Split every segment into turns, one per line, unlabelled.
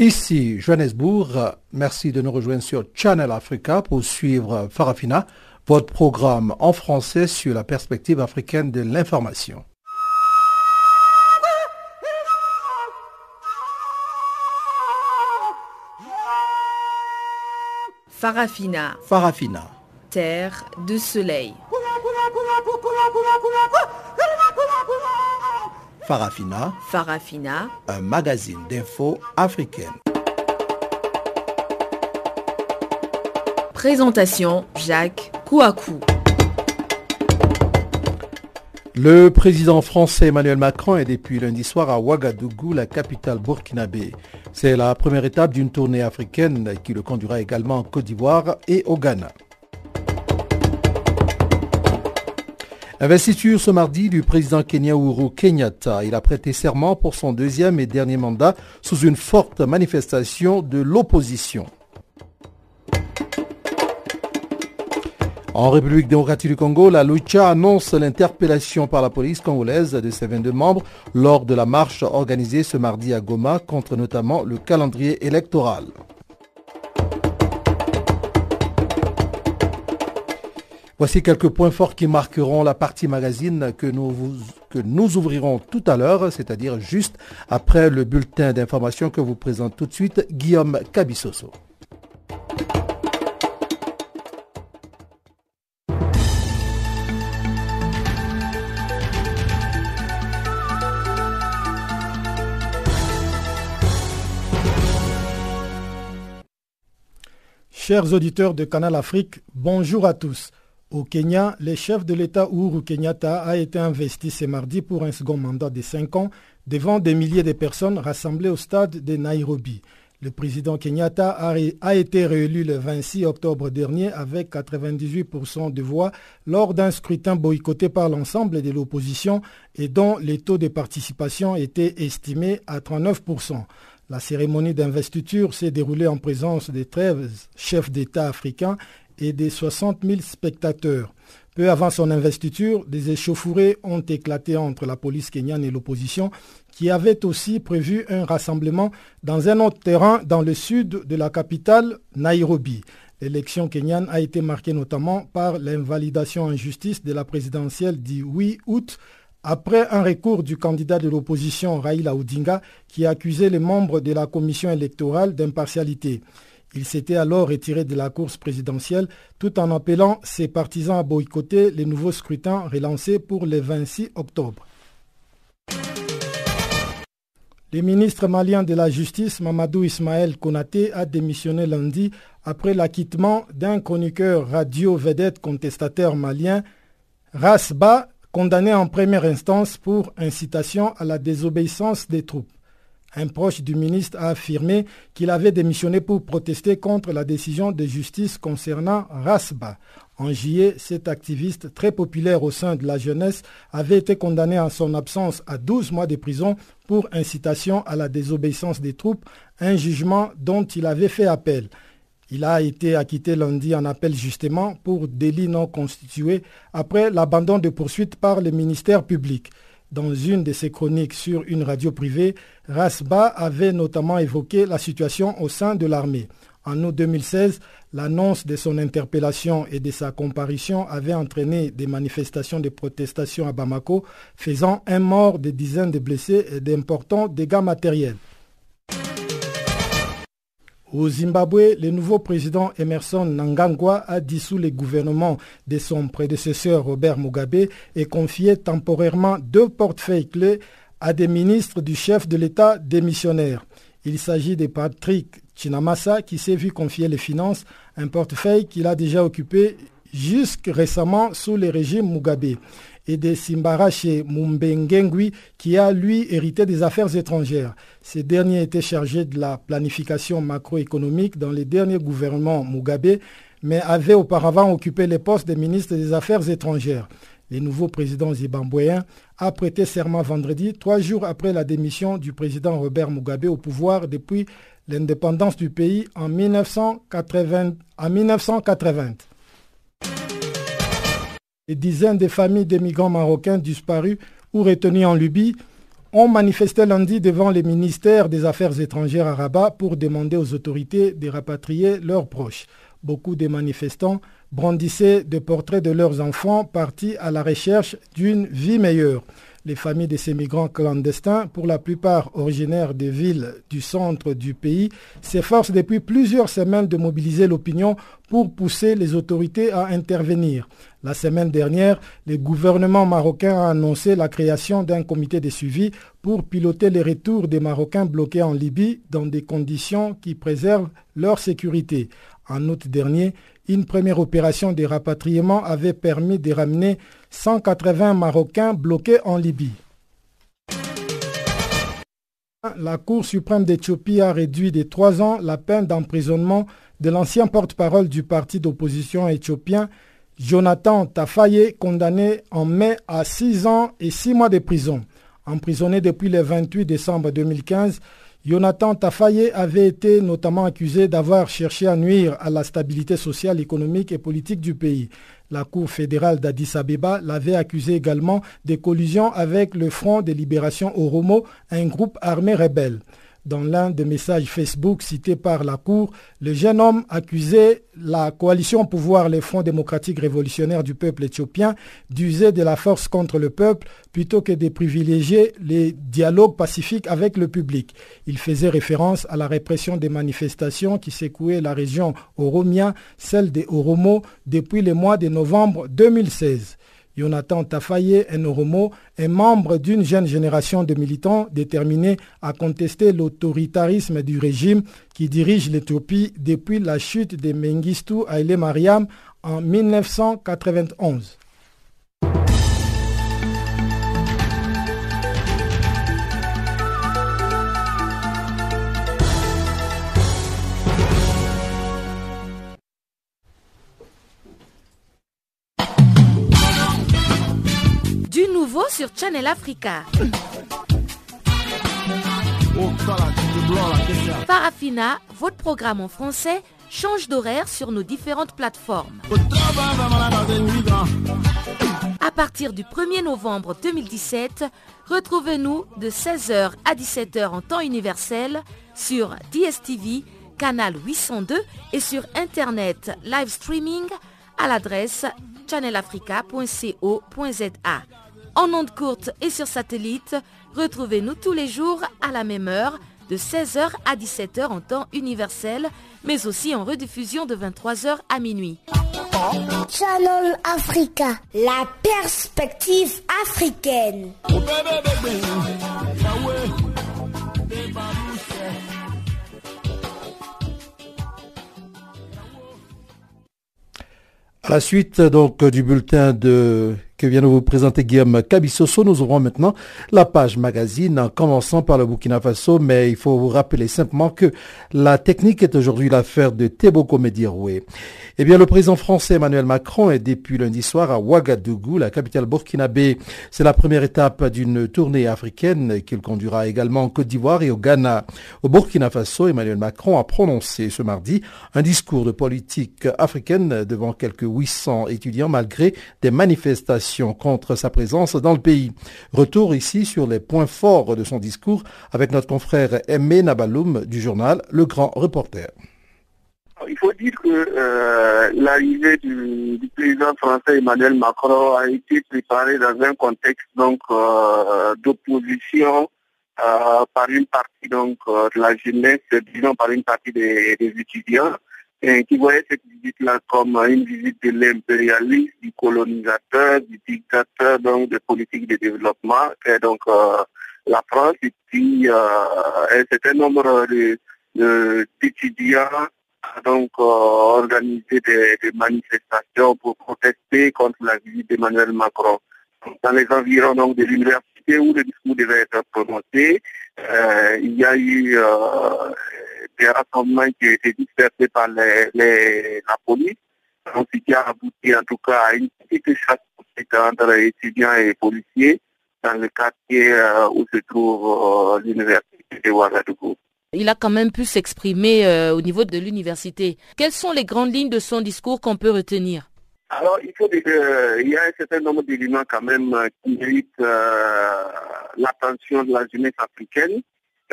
Ici Johannesburg, merci de nous rejoindre sur Channel Africa pour suivre Farafina, votre programme en français sur la perspective africaine de l'information.
Farafina.
Farafina.
Terre de soleil.
Farafina.
Farafina.
Un magazine d'infos africaine.
Présentation Jacques Kouakou.
Le président français Emmanuel Macron est depuis lundi soir à Ouagadougou, la capitale burkinabé. C'est la première étape d'une tournée africaine qui le conduira également en Côte d'Ivoire et au Ghana. Investiture ce mardi du président Kenya Uhuru Kenyatta. Il a prêté serment pour son deuxième et dernier mandat sous une forte manifestation de l'opposition. En République démocratique du Congo, la Lucha annonce l'interpellation par la police congolaise de ses 22 membres lors de la marche organisée ce mardi à Goma contre notamment le calendrier électoral. Voici quelques points forts qui marqueront la partie magazine que nous, ouvrirons tout à l'heure, c'est-à-dire juste après le bulletin d'information que vous présente tout de suite Guillaume Cabissoso.
Chers auditeurs de Canal Afrique, bonjour à tous. Au Kenya, le chef de l'État Uhuru Kenyatta a été investi ce mardi pour un second mandat de 5 ans devant des milliers de personnes rassemblées au stade de Nairobi. Le président Kenyatta a, été réélu le 26 octobre dernier avec 98% de voix lors d'un scrutin boycotté par l'ensemble de l'opposition et dont les taux de participation étaient estimés à 39%. La cérémonie d'investiture s'est déroulée en présence des 13 chefs d'État africains et des 60 000 spectateurs. Peu avant son investiture, des échauffourées ont éclaté entre la police kenyane et l'opposition, qui avait aussi prévu un rassemblement dans un autre terrain dans le sud de la capitale, Nairobi. L'élection kenyane a été marquée notamment par l'invalidation en justice de la présidentielle du 8 août après un recours du candidat de l'opposition Raila Odinga qui accusait les membres de la commission électorale d'impartialité. Il s'était alors retiré de la course présidentielle tout en appelant ses partisans à boycotter les nouveaux scrutins relancés pour le 26 octobre. Le ministre malien de la Justice, Mamadou Ismaël Konaté, a démissionné lundi après l'acquittement d'un chroniqueur radio vedette contestataire malien, Rasba, condamné en première instance pour incitation à la désobéissance des troupes. Un proche du ministre a affirmé qu'il avait démissionné pour protester contre la décision de justice concernant Rasba. En juillet, cet activiste très populaire au sein de la jeunesse avait été condamné en son absence à 12 mois de prison pour incitation à la désobéissance des troupes, un jugement dont il avait fait appel. Il a été acquitté lundi en appel justement pour délit non constitué après l'abandon de poursuites par le ministère public. Dans une de ses chroniques sur une radio privée, Rasba avait notamment évoqué la situation au sein de l'armée. En août 2016, l'annonce de son interpellation et de sa comparution avait entraîné des manifestations de protestation à Bamako, faisant un mort, des dizaines de blessés et d'importants dégâts matériels. Au Zimbabwe, le nouveau président Emerson Nangangwa a dissous le gouvernement de son prédécesseur Robert Mugabe et confié temporairement deux portefeuilles clés à des ministres du chef de l'État démissionnaire. Il s'agit de Patrick Chinamasa qui s'est vu confier les finances, un portefeuille qu'il a déjà occupé jusque récemment sous le régime Mugabe et de Simbarache Mumbengengui qui a lui hérité des affaires étrangères. Ces derniers étaient chargés de la planification macroéconomique dans les derniers gouvernements Mugabe, mais avaient auparavant occupé les postes de ministre des Affaires étrangères. Le nouveau président zimbabwéen a prêté serment vendredi, trois jours après la démission du président Robert Mugabe au pouvoir depuis l'indépendance du pays en 1980. En 1980. Des dizaines de familles d'émigrants marocains disparus ou retenus en Libye ont manifesté lundi devant les ministères des Affaires étrangères à Rabat pour demander aux autorités de rapatrier leurs proches. Beaucoup de manifestants brandissaient des portraits de leurs enfants partis à la recherche d'une vie meilleure. Les familles de ces migrants clandestins, pour la plupart originaires des villes du centre du pays, s'efforcent depuis plusieurs semaines de mobiliser l'opinion pour pousser les autorités à intervenir. La semaine dernière, le gouvernement marocain a annoncé la création d'un comité de suivi pour piloter les retours des Marocains bloqués en Libye dans des conditions qui préservent leur sécurité. En août dernier, une première opération de rapatriement avait permis de ramener 180 Marocains bloqués en Libye. La Cour suprême d'Éthiopie a réduit de trois ans la peine d'emprisonnement de l'ancien porte-parole du parti d'opposition éthiopien, Jonathan Tafaye, condamné en mai à six ans et six mois de prison. Emprisonné depuis le 28 décembre 2015, Jonathan Tafaye avait été notamment accusé d'avoir cherché à nuire à la stabilité sociale, économique et politique du pays. La Cour fédérale d'Addis Abeba l'avait accusé également de collusion avec le Front de libération Oromo, un groupe armé rebelle. Dans l'un des messages Facebook cités par la Cour, le jeune homme accusait la coalition pouvoir les Front démocratique révolutionnaire du peuple éthiopien d'user de la force contre le peuple plutôt que de privilégier les dialogues pacifiques avec le public. Il faisait référence à la répression des manifestations qui secouaient la région oromia, celle des Oromo, depuis le mois de novembre 2016. Jonathan Tafaye Enoromo est membre d'une jeune génération de militants déterminés à contester l'autoritarisme du régime qui dirige l'Éthiopie depuis la chute de Mengistu Haile Mariam en 1991.
Sur Channel Africa. Farafina, votre programme en français, change d'horaire sur nos différentes plateformes. À partir du 1er novembre 2017, retrouvez-nous de 16h à 17h en temps universel sur DSTV, canal 802 et sur Internet live streaming à l'adresse channelafrica.co.za en ondes courtes et sur satellite. Retrouvez-nous tous les jours à la même heure, de 16h à 17h en temps universel, mais aussi en rediffusion de 23h à minuit.
Channel Africa, la perspective africaine.
À la suite donc du bulletin de que vient de vous présenter Guillaume Cabissoso. Nous aurons maintenant la page magazine en commençant par le Burkina Faso, mais il faut vous rappeler simplement que la technique est aujourd'hui l'affaire de Teboko Mediroué. Eh bien, le président français Emmanuel Macron est depuis lundi soir à Ouagadougou, la capitale burkinabé. C'est la première étape d'une tournée africaine qu'il conduira également en Côte d'Ivoire et au Ghana. Au Burkina Faso, Emmanuel Macron a prononcé ce mardi un discours de politique africaine devant quelques 800 étudiants malgré des manifestations contre sa présence dans le pays. Retour ici sur les points forts de son discours avec notre confrère Aimé Nabaloum du journal Le Grand Reporter.
Il faut dire que euh, l'arrivée du, président français Emmanuel Macron a été préparée dans un contexte donc euh, d'opposition euh, par une partie donc de la jeunesse, disons par une partie des étudiants qui voyait cette visite-là comme une visite de l'impérialisme, du colonisateur, du dictateur, donc de politique de développement. Et donc euh, la France et puis euh, un certain nombre d'étudiants a donc euh, organisé des, manifestations pour protester contre la visite d'Emmanuel Macron. Dans les environs donc, de l'université où le discours devait être prononcé, il y a eu des rassemblements qui ont été dispersés par la police, donc qui a abouti en tout cas à une petite chasse entre étudiants et policiers dans le quartier euh, où se trouve euh, l'université de Ouagadougou.
Il a quand même pu s'exprimer euh, au niveau de l'université. Quelles sont les grandes lignes de son discours qu'on peut retenir?
Alors, il faut dire qu'il y a un certain nombre d'éléments quand même qui méritent l'attention de la jeunesse africaine.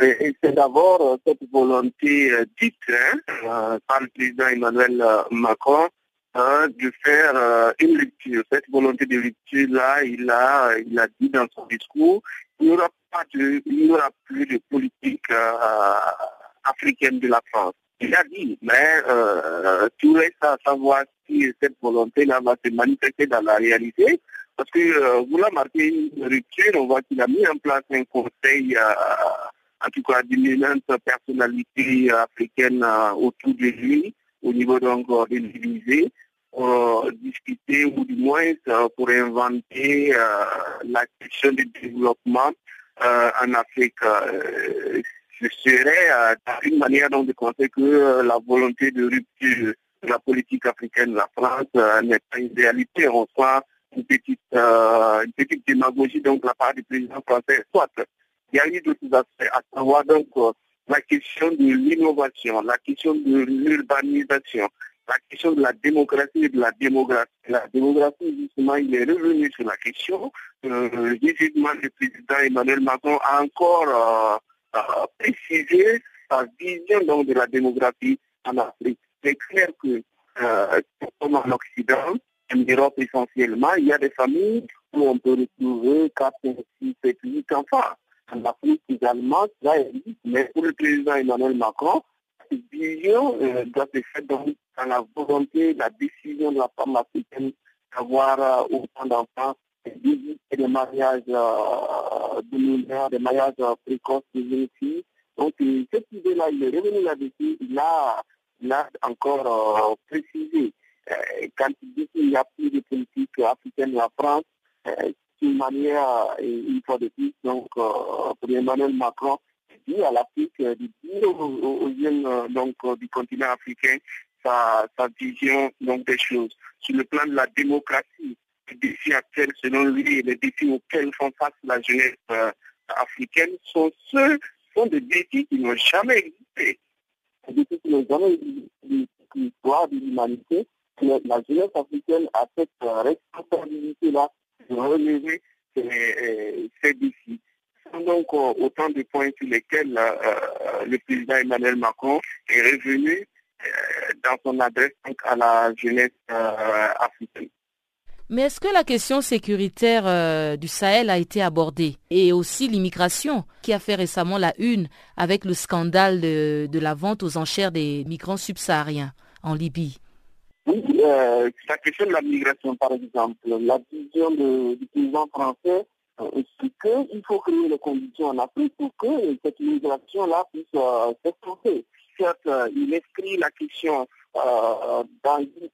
Et, c'est d'abord cette volonté dite hein, par le président Emmanuel Macron hein, de faire une lecture. Cette volonté de lecture-là, il a, il a dit dans son discours, il n'y aura, aura plus de politique africaine de la France. Il a dit, mais euh, tout reste à savoir si cette volonté-là va se manifester dans la réalité. Parce que euh, vous l'avez marqué une rupture, on voit qu'il a mis en place un conseil, euh, en tout cas d'éminentes personnalités africaines euh, autour de lui, au niveau donc de l'Élysée, pour discuter ou du moins pour inventer la question du développement en Afrique ce serait euh, une manière donc de penser que euh, la volonté de rupture de la politique africaine de la France euh, n'est pas une réalité. On soit une petite, une petite démagogie donc de la part du président français. Soit il y a eu d'autres aspects, à savoir donc la question de l'innovation, la question de l'urbanisation, la question de la démocratie et de la démographie. La démographie, justement, il est revenu sur la question. Euh, le président Emmanuel Macron a encore préciser sa vision donc, de la démographie en Afrique. C'est clair que, euh, comme en Occident, en Europe essentiellement, il y a des familles où on peut retrouver 4, 6, 7, 8 enfants. En Afrique également, ça existe, mais pour le président Emmanuel Macron, cette vision euh, doit se faire dans, la volonté, la décision de la femme africaine d'avoir euh, autant d'enfants et des mariages euh, de des mariages précoces de jeunes filles. Donc, euh, cette idée-là, il est revenu là-dessus, il a, a encore euh, précisé. Euh, quand il dit qu'il n'y a plus de politique africaine la France, une manière, une fois de plus, donc, pour Emmanuel Macron, dit à l'Afrique de dire aux, jeunes donc, du continent africain sa, sa vision donc, des choses. Sur le plan de la démocratie, les défis actuels, selon lui, les défis auxquels font face la jeunesse euh, africaine sont ceux, sont des défis qui n'ont jamais existé. Des défis qui n'ont jamais existé dans l'histoire de l'humanité. La jeunesse africaine a cette euh, responsabilité-là de relever ces, euh, défis. Ce sont donc autant de points sur lesquels le président Emmanuel Macron est revenu dans son adresse à la jeunesse africaine.
Mais est-ce que la question sécuritaire euh, du Sahel a été abordée? Et aussi l'immigration, qui a fait récemment la une avec le scandale de, la vente aux enchères des migrants subsahariens en Libye
Oui, euh, la question de la migration, par exemple, la vision du président français, euh, c'est qu'il faut créer les conditions en Afrique pour que cette migration-là puisse euh, s'exporter. Certes, il inscrit la question dans une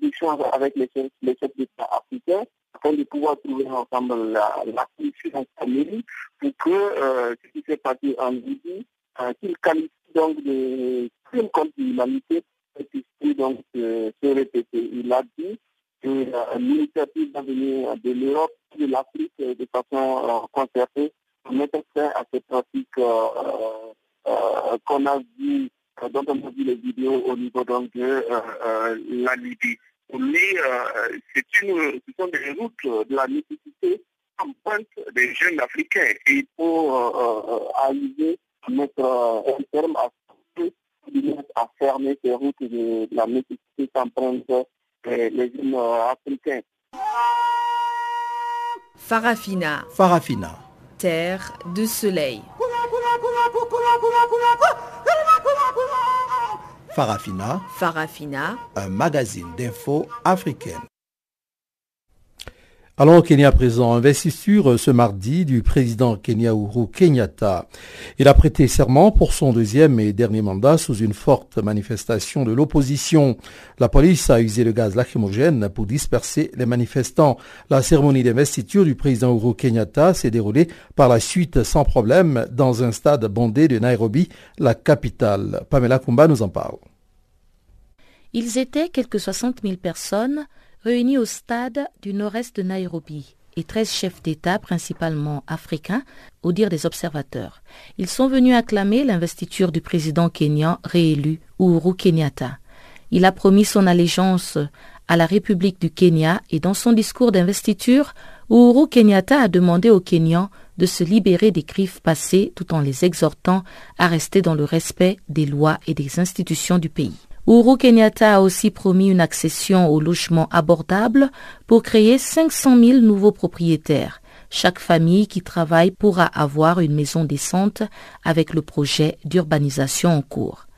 d'échange avec les chefs, d'État africains afin de pouvoir trouver ensemble la, la solution pour que euh, ce qui s'est passé en Libye, euh, qu'il qualifie donc de crime contre l'humanité, donc se, se répéter. Il a dit que euh, l'initiative d'avenir de l'Europe et de l'Afrique euh, de façon euh, concertée mettre fin à cette pratique euh, qu'on a vu dont on a vu les vidéos au niveau de euh, euh, la Libye. Euh, c'est une, ce sont des routes de la nécessité en pointe des jeunes africains. Et il faut arriver à mettre un terme à à fermer ces routes de, la nécessité qu'empruntent les jeunes africains.
Farafina.
Farafina.
Terre de soleil.
Farafina.
Farafina.
Un magazine d'infos africaine. Allons au Kenya présent. Investiture ce mardi du président Kenya Uhuru Kenyatta. Il a prêté serment pour son deuxième et dernier mandat sous une forte manifestation de l'opposition. La police a usé le gaz lacrymogène pour disperser les manifestants. La cérémonie d'investiture du président Uhuru Kenyatta s'est déroulée par la suite sans problème dans un stade bondé de Nairobi, la capitale. Pamela Kumba nous en parle.
Ils étaient quelques 60 000 personnes réunis au stade du nord-est de Nairobi et 13 chefs d'État, principalement africains, au dire des observateurs. Ils sont venus acclamer l'investiture du président kenyan réélu, Uhuru Kenyatta. Il a promis son allégeance à la République du Kenya et dans son discours d'investiture, Uhuru Kenyatta a demandé aux Kenyans de se libérer des griffes passées tout en les exhortant à rester dans le respect des lois et des institutions du pays. Uhuru Kenyatta a aussi promis une accession au logement abordable pour créer 500 000 nouveaux propriétaires. Chaque famille qui travaille pourra avoir une maison décente avec le projet d'urbanisation en cours.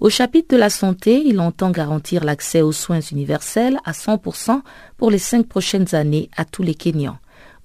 Au chapitre de la santé, il entend garantir l'accès aux soins universels à 100% pour les cinq prochaines années à tous les Kenyans.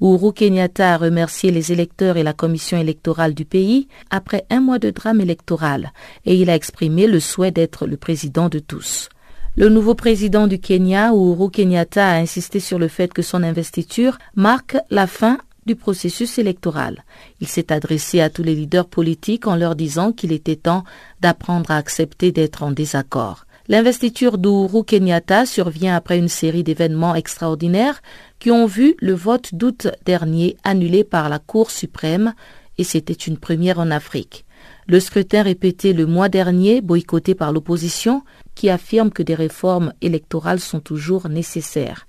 Uhuru Kenyatta a remercié les électeurs et la commission électorale du pays après un mois de drame électoral et il a exprimé le souhait d'être le président de tous. Le nouveau président du Kenya, Uhuru Kenyatta, a insisté sur le fait que son investiture marque la fin du processus électoral. Il s'est adressé à tous les leaders politiques en leur disant qu'il était temps d'apprendre à accepter d'être en désaccord. L'investiture d'Ouru Kenyatta survient après une série d'événements extraordinaires qui ont vu le vote d'août dernier annulé par la Cour suprême et c'était une première en Afrique. Le scrutin répété le mois dernier, boycotté par l'opposition, qui affirme que des réformes électorales sont toujours nécessaires.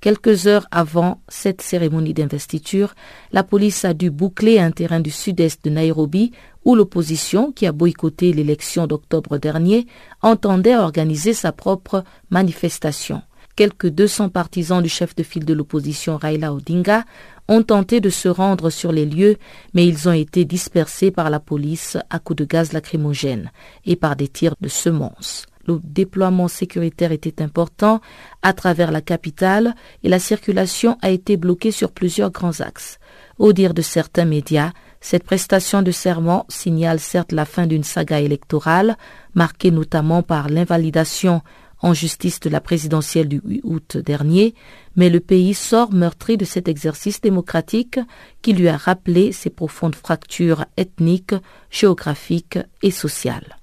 Quelques heures avant cette cérémonie d'investiture, la police a dû boucler un terrain du sud-est de Nairobi où l'opposition, qui a boycotté l'élection d'octobre dernier, entendait organiser sa propre manifestation. Quelques 200 partisans du chef de file de l'opposition Raila Odinga ont tenté de se rendre sur les lieux, mais ils ont été dispersés par la police à coups de gaz lacrymogène et par des tirs de semonces le déploiement sécuritaire était important à travers la capitale et la circulation a été bloquée sur plusieurs grands axes. Au dire de certains médias, cette prestation de serment signale certes la fin d'une saga électorale, marquée notamment par l'invalidation en justice de la présidentielle du 8 août dernier, mais le pays sort meurtri de cet exercice démocratique qui lui a rappelé ses profondes fractures ethniques, géographiques et sociales.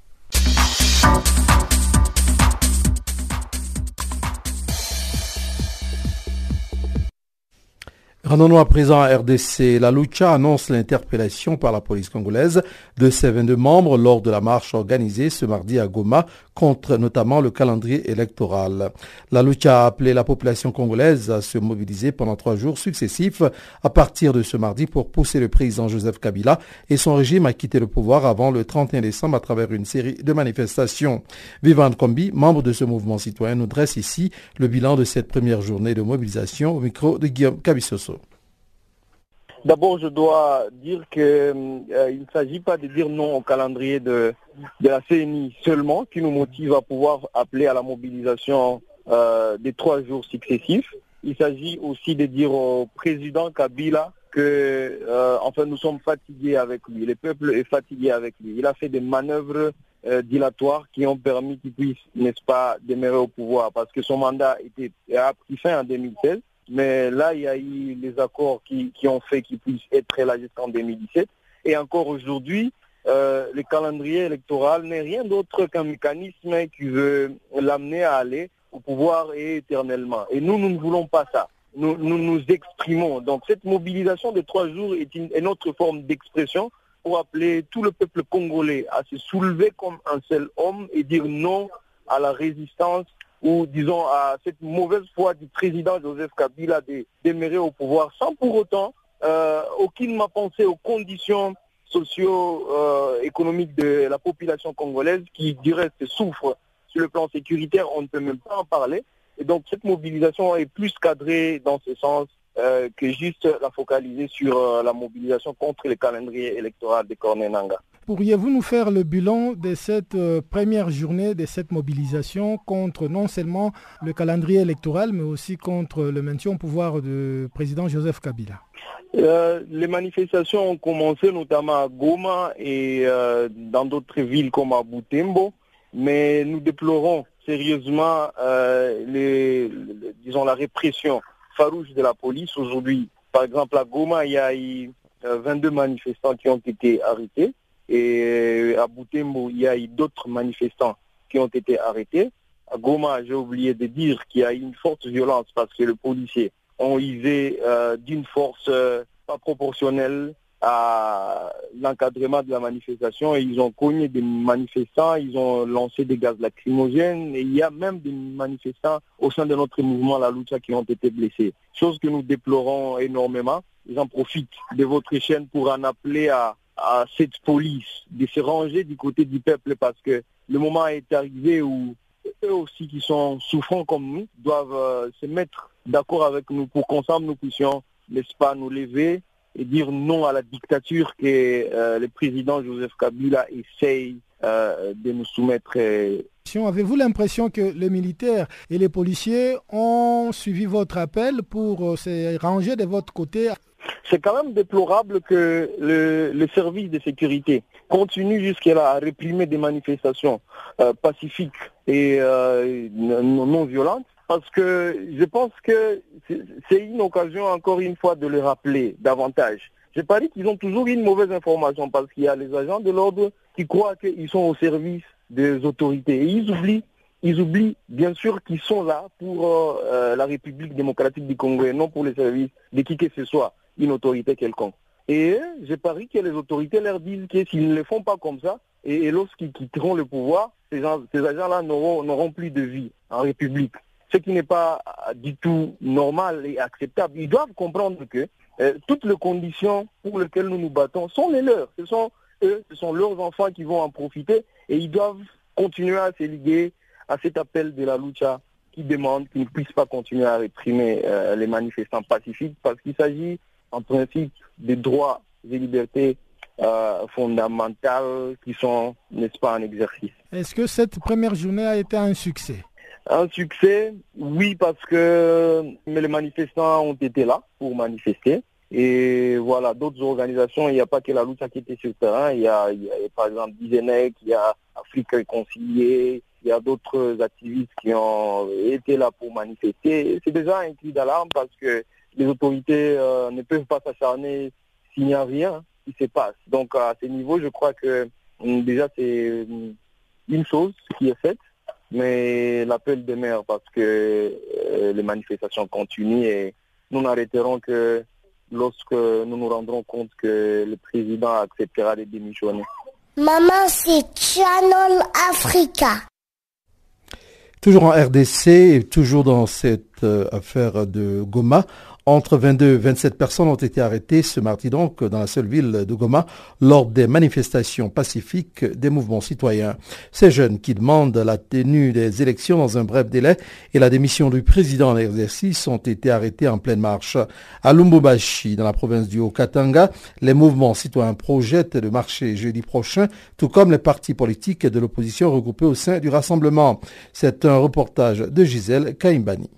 Rendons-nous à présent à RDC. La Lucha annonce l'interpellation par la police congolaise de ses 22 membres lors de la marche organisée ce mardi à Goma contre notamment le calendrier électoral. La Lucha a appelé la population congolaise à se mobiliser pendant trois jours successifs à partir de ce mardi pour pousser le président Joseph Kabila et son régime à quitter le pouvoir avant le 31 décembre à travers une série de manifestations. Vivant Kombi, membre de ce mouvement citoyen, nous dresse ici le bilan de cette première journée de mobilisation au micro de Guillaume Cabissoso.
D'abord, je dois dire qu'il euh, ne s'agit pas de dire non au calendrier de, la CNI seulement, qui nous motive à pouvoir appeler à la mobilisation euh, des trois jours successifs. Il s'agit aussi de dire au président Kabila que, euh, enfin, nous sommes fatigués avec lui. Le peuple est fatigué avec lui. Il a fait des manœuvres dilatoires qui ont permis qu'il puisse, n'est-ce pas, demeurer au pouvoir parce que son mandat était, a pris fin en 2016. Mais là, il y a eu les accords qui, ont fait qu'il puisse être là jusqu'en 2017. Et encore aujourd'hui, euh, le calendrier électoral n'est rien d'autre qu'un mécanisme qui veut l'amener à aller au pouvoir éternellement. Et nous, nous ne voulons pas ça. Nous nous, exprimons. Donc cette mobilisation de trois jours est une autre forme d'expression pour appeler tout le peuple congolais à se soulever comme un seul homme et dire non à la résistance ou disons à cette mauvaise foi du président Joseph Kabila de demeurer au pouvoir sans pour autant euh, aucune pensé aux conditions socio-économiques de la population congolaise qui, du reste, souffre sur le plan sécuritaire, on ne peut même pas en parler. Et donc cette mobilisation est plus cadrée dans ce sens euh, que juste la focaliser sur euh, la mobilisation contre le calendrier électoral de Corné Nanga.
Pourriez-vous nous faire le bilan de cette euh, première journée, de cette mobilisation contre non seulement le calendrier électoral, mais aussi contre le maintien au pouvoir du président Joseph Kabila?
Euh, les manifestations ont commencé notamment à Goma et euh, dans d'autres villes comme à Butembo, mais nous déplorons sérieusement disons la répression farouche de la police aujourd'hui. Par exemple, à Goma, il y a eu 22 manifestants qui ont été arrêtés. Et euh, à Boutembo, il y a eu d'autres manifestants qui ont été arrêtés. À Goma, j'ai oublié de dire qu'il y a eu une forte violence parce que les policiers ont usé euh, d'une force euh, pas proportionnelle à l'encadrement de la manifestation et ils ont cogné des manifestants, ils ont lancé des gaz lacrymogènes et il y a même des manifestants au sein de notre mouvement La Lucha qui ont été blessés. Chose que nous déplorons énormément. J'en profite de votre chaîne pour en appeler à, à cette police de se ranger du côté du peuple parce que le moment est arrivé où eux aussi qui sont souffrants comme nous doivent euh, se mettre d'accord avec nous pour qu'ensemble nous puissions, n'est-ce pas, nous lever et dire non à la dictature que euh, le président Joseph Kabila essaye euh, de nous soumettre.
Avez-vous l'impression que les militaires et les policiers ont suivi votre appel pour se ranger de votre côté
c'est quand même déplorable que le, le, service de sécurité continue jusqu'à à réprimer des manifestations euh, pacifiques et euh, non, non violentes parce que je pense que c'est une occasion encore une fois de le rappeler davantage. Je parie qu'ils ont toujours une mauvaise information parce qu'il y a les agents de l'ordre qui croient qu'ils sont au service des autorités et ils oublient ils oublient bien sûr qu'ils sont là pour euh, la République démocratique du Congo et non pour les services de qui que ce soit une autorité quelconque. Et je parie que les autorités leur disent que s'ils ne le font pas comme ça, et, lorsqu'ils quitteront le pouvoir, ces, ces agents-là n'auront plus de vie en République. Ce qui n'est pas du tout normal et acceptable. Ils doivent comprendre que euh, toutes les conditions pour lesquelles nous nous battons sont les leurs. Ce sont eux, ce sont leurs enfants qui vont en profiter et ils doivent continuer à se liguer à cet appel de la lucha qui demande qu'ils ne puissent pas continuer à réprimer euh, les manifestants pacifiques parce qu'il s'agit en principe des droits et libertés euh, fondamentales qui sont, n'est-ce pas, en exercice.
Est-ce que cette première journée a été un succès?
Un succès, oui, parce que les manifestants ont été là pour manifester. Et voilà, d'autres organisations, il n'y a pas que la lutte qui était sur le terrain, il y a, par exemple Dizenec, il y a Afrique Réconciliée, il y a d'autres activistes qui ont été là pour manifester. C'est déjà un cri d'alarme parce que les autorités euh, ne peuvent pas s'acharner s'il n'y a rien qui se passe. Donc à ce niveau, je crois que hum, déjà c'est hum, une chose qui est faite, mais l'appel demeure parce que euh, les manifestations continuent et nous n'arrêterons que lorsque nous nous rendrons compte que le président acceptera de démissionner.
Maman, c'est Channel Africa.
Toujours en RDC et toujours dans cette euh, affaire de Goma, entre 22 et 27 personnes ont été arrêtées ce mardi donc dans la seule ville de Goma lors des manifestations pacifiques des mouvements citoyens. Ces jeunes qui demandent la tenue des élections dans un bref délai et la démission du président en exercice ont été arrêtés en pleine marche. À Lumbubashi, dans la province du Haut-Katanga, les mouvements citoyens projettent de marcher jeudi prochain, tout comme les partis politiques de l'opposition regroupés au sein du rassemblement. C'est un reportage de Gisèle Kaimbani.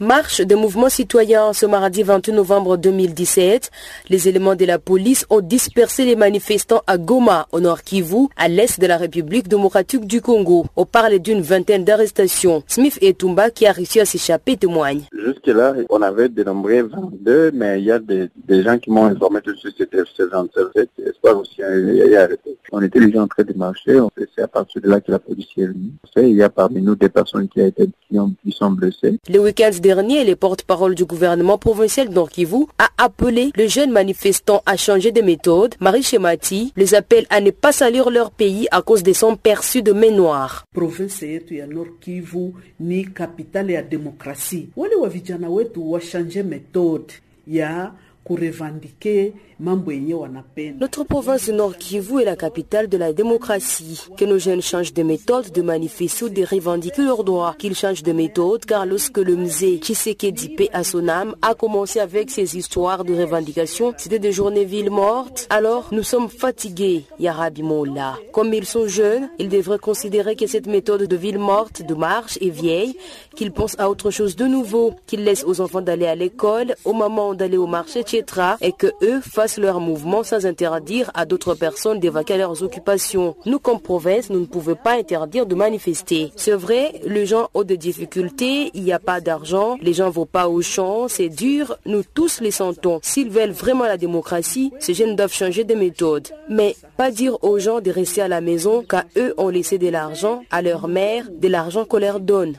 Marche de mouvement citoyen ce mardi 28 novembre 2017. Les éléments de la police ont dispersé les manifestants à Goma, au nord Kivu, à l'est de la République démocratique du Congo. On parle d'une vingtaine d'arrestations. Smith et Tumba, qui a réussi à s'échapper, témoignent.
Jusque-là, on avait dénombré 22, mais il y a des, gens qui m'ont informé que c'était ce 27 espoir aussi arrêté. On était déjà en train de marcher, c'est à partir de là que la police est venue. Il y a parmi nous des personnes qui, été, qui, ont, qui sont blessées.
Le week-end dernier, les porte-parole du gouvernement provincial d'Orkivu a appelé les jeunes manifestants à changer de méthode. Marie Chemati les appelle à ne pas salir leur pays à cause des sons perçus de main noire.
Province yetu Nord ni kapitale ya demokrasi. Wale
Notre province Nord Kivu est la capitale de la démocratie. Que nos jeunes changent de méthode, de manifester ou de revendiquer leurs droits. Qu'ils changent de méthode car lorsque le musée Tshisekedi à son âme a commencé avec ses histoires de revendication, c'était des journées villes mortes. Alors nous sommes fatigués, Yarabi Mola. Comme ils sont jeunes, ils devraient considérer que cette méthode de ville morte, de marche est vieille, qu'ils pensent à autre chose de nouveau, qu'ils laissent aux enfants d'aller à l'école, au moment d'aller au marché, etc. et que eux fassent leur mouvement sans interdire à d'autres personnes d'évacuer leurs occupations. Nous, comme province, nous ne pouvons pas interdire de manifester. C'est vrai, les gens ont des difficultés, il n'y a pas d'argent, les gens ne vont pas au champ, c'est dur, nous tous les sentons. S'ils veulent vraiment la démocratie, ces jeunes doivent changer de méthode. Mais pas dire aux gens de rester à la maison car eux ont laissé de l'argent à leur mère, de l'argent qu'on leur donne.